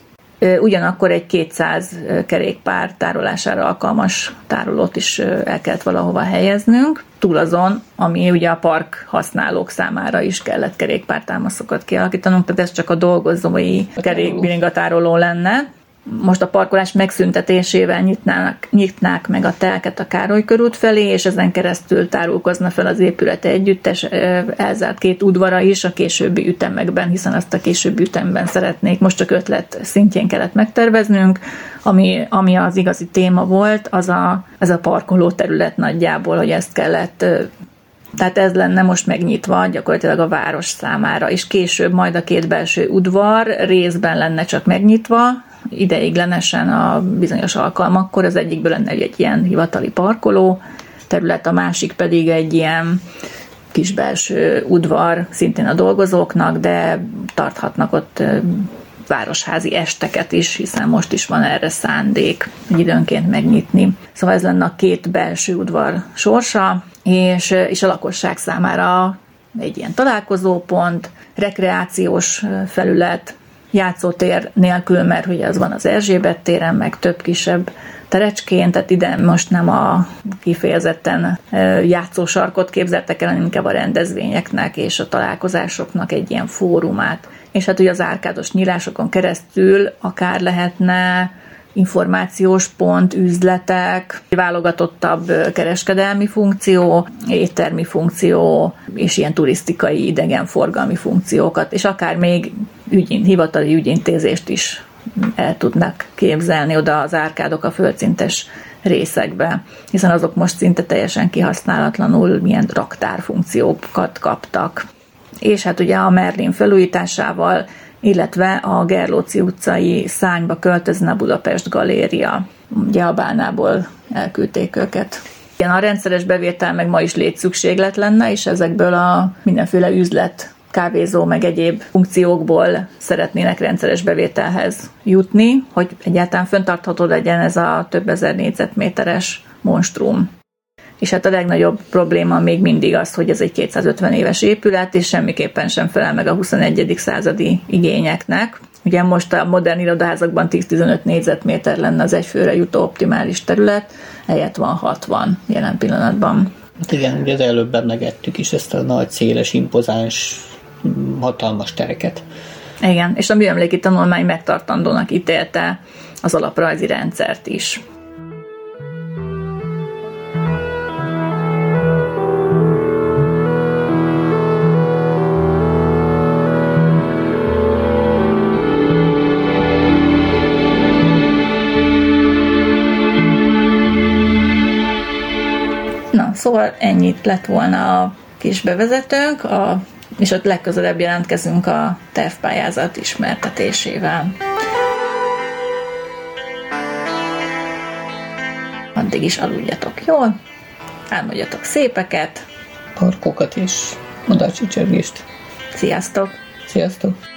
[SPEAKER 1] Ugyanakkor egy 200 kerékpár tárolására alkalmas tárolót is el kellett valahova helyeznünk, túl azon, ami ugye a park használók számára is kellett kerékpártámaszokat kialakítanunk, tehát ez csak a dolgozói kerékbringatároló lenne, most a parkolás megszüntetésével nyitnának, nyitnák meg a telket a Károly körút felé, és ezen keresztül tárulkozna fel az épület együttes, elzárt két udvara is a későbbi ütemekben, hiszen azt a későbbi ütemben szeretnék, most csak ötlet szintjén kellett megterveznünk, ami, ami az igazi téma volt, az a, az a parkoló terület nagyjából, hogy ezt kellett tehát ez lenne most megnyitva gyakorlatilag a város számára, és később majd a két belső udvar részben lenne csak megnyitva, ideiglenesen a bizonyos alkalmakkor, az egyikből lenne egy ilyen hivatali parkoló terület, a másik pedig egy ilyen kis belső udvar szintén a dolgozóknak, de tarthatnak ott városházi esteket is, hiszen most is van erre szándék, hogy időnként megnyitni. Szóval ez lenne a két belső udvar sorsa, és, és a lakosság számára egy ilyen találkozópont, rekreációs felület, játszótér nélkül, mert ugye az van az Erzsébet téren, meg több kisebb terecskén, tehát ide most nem a kifejezetten játszósarkot képzeltek el, hanem inkább a rendezvényeknek és a találkozásoknak egy ilyen fórumát. És hát ugye az árkádos nyílásokon keresztül akár lehetne információs pont, üzletek, válogatottabb kereskedelmi funkció, éttermi funkció, és ilyen turisztikai idegenforgalmi funkciókat, és akár még ügyint, hivatali ügyintézést is el tudnak képzelni oda az árkádok a földszintes részekbe, hiszen azok most szinte teljesen kihasználatlanul milyen raktárfunkciókat kaptak. És hát ugye a Merlin felújításával illetve a Gerlóci utcai szányba költözne a Budapest Galéria. Ugye a Bánából elküldték őket. Igen, a rendszeres bevétel meg ma is létszükséglet lenne, és ezekből a mindenféle üzlet kávézó meg egyéb funkciókból szeretnének rendszeres bevételhez jutni, hogy egyáltalán föntartható legyen ez a több ezer négyzetméteres monstrum és hát a legnagyobb probléma még mindig az, hogy ez egy 250 éves épület, és semmiképpen sem felel meg a 21. századi igényeknek. Ugye most a modern irodaházakban 10-15 négyzetméter lenne az egyfőre jutó optimális terület, helyett van 60 jelen pillanatban.
[SPEAKER 2] Hát igen, ugye az előbb emlegettük is ezt a nagy, széles, impozáns hatalmas tereket.
[SPEAKER 1] Igen, és a műemléki tanulmány megtartandónak ítélte az alaprajzi rendszert is. Szóval ennyit lett volna a kis bevezetőnk, a, és ott legközelebb jelentkezünk a tervpályázat ismertetésével. Addig is aludjatok jól, álmodjatok szépeket.
[SPEAKER 2] Parkokat és madárcsicsergést.
[SPEAKER 1] Sziasztok!
[SPEAKER 2] Sziasztok!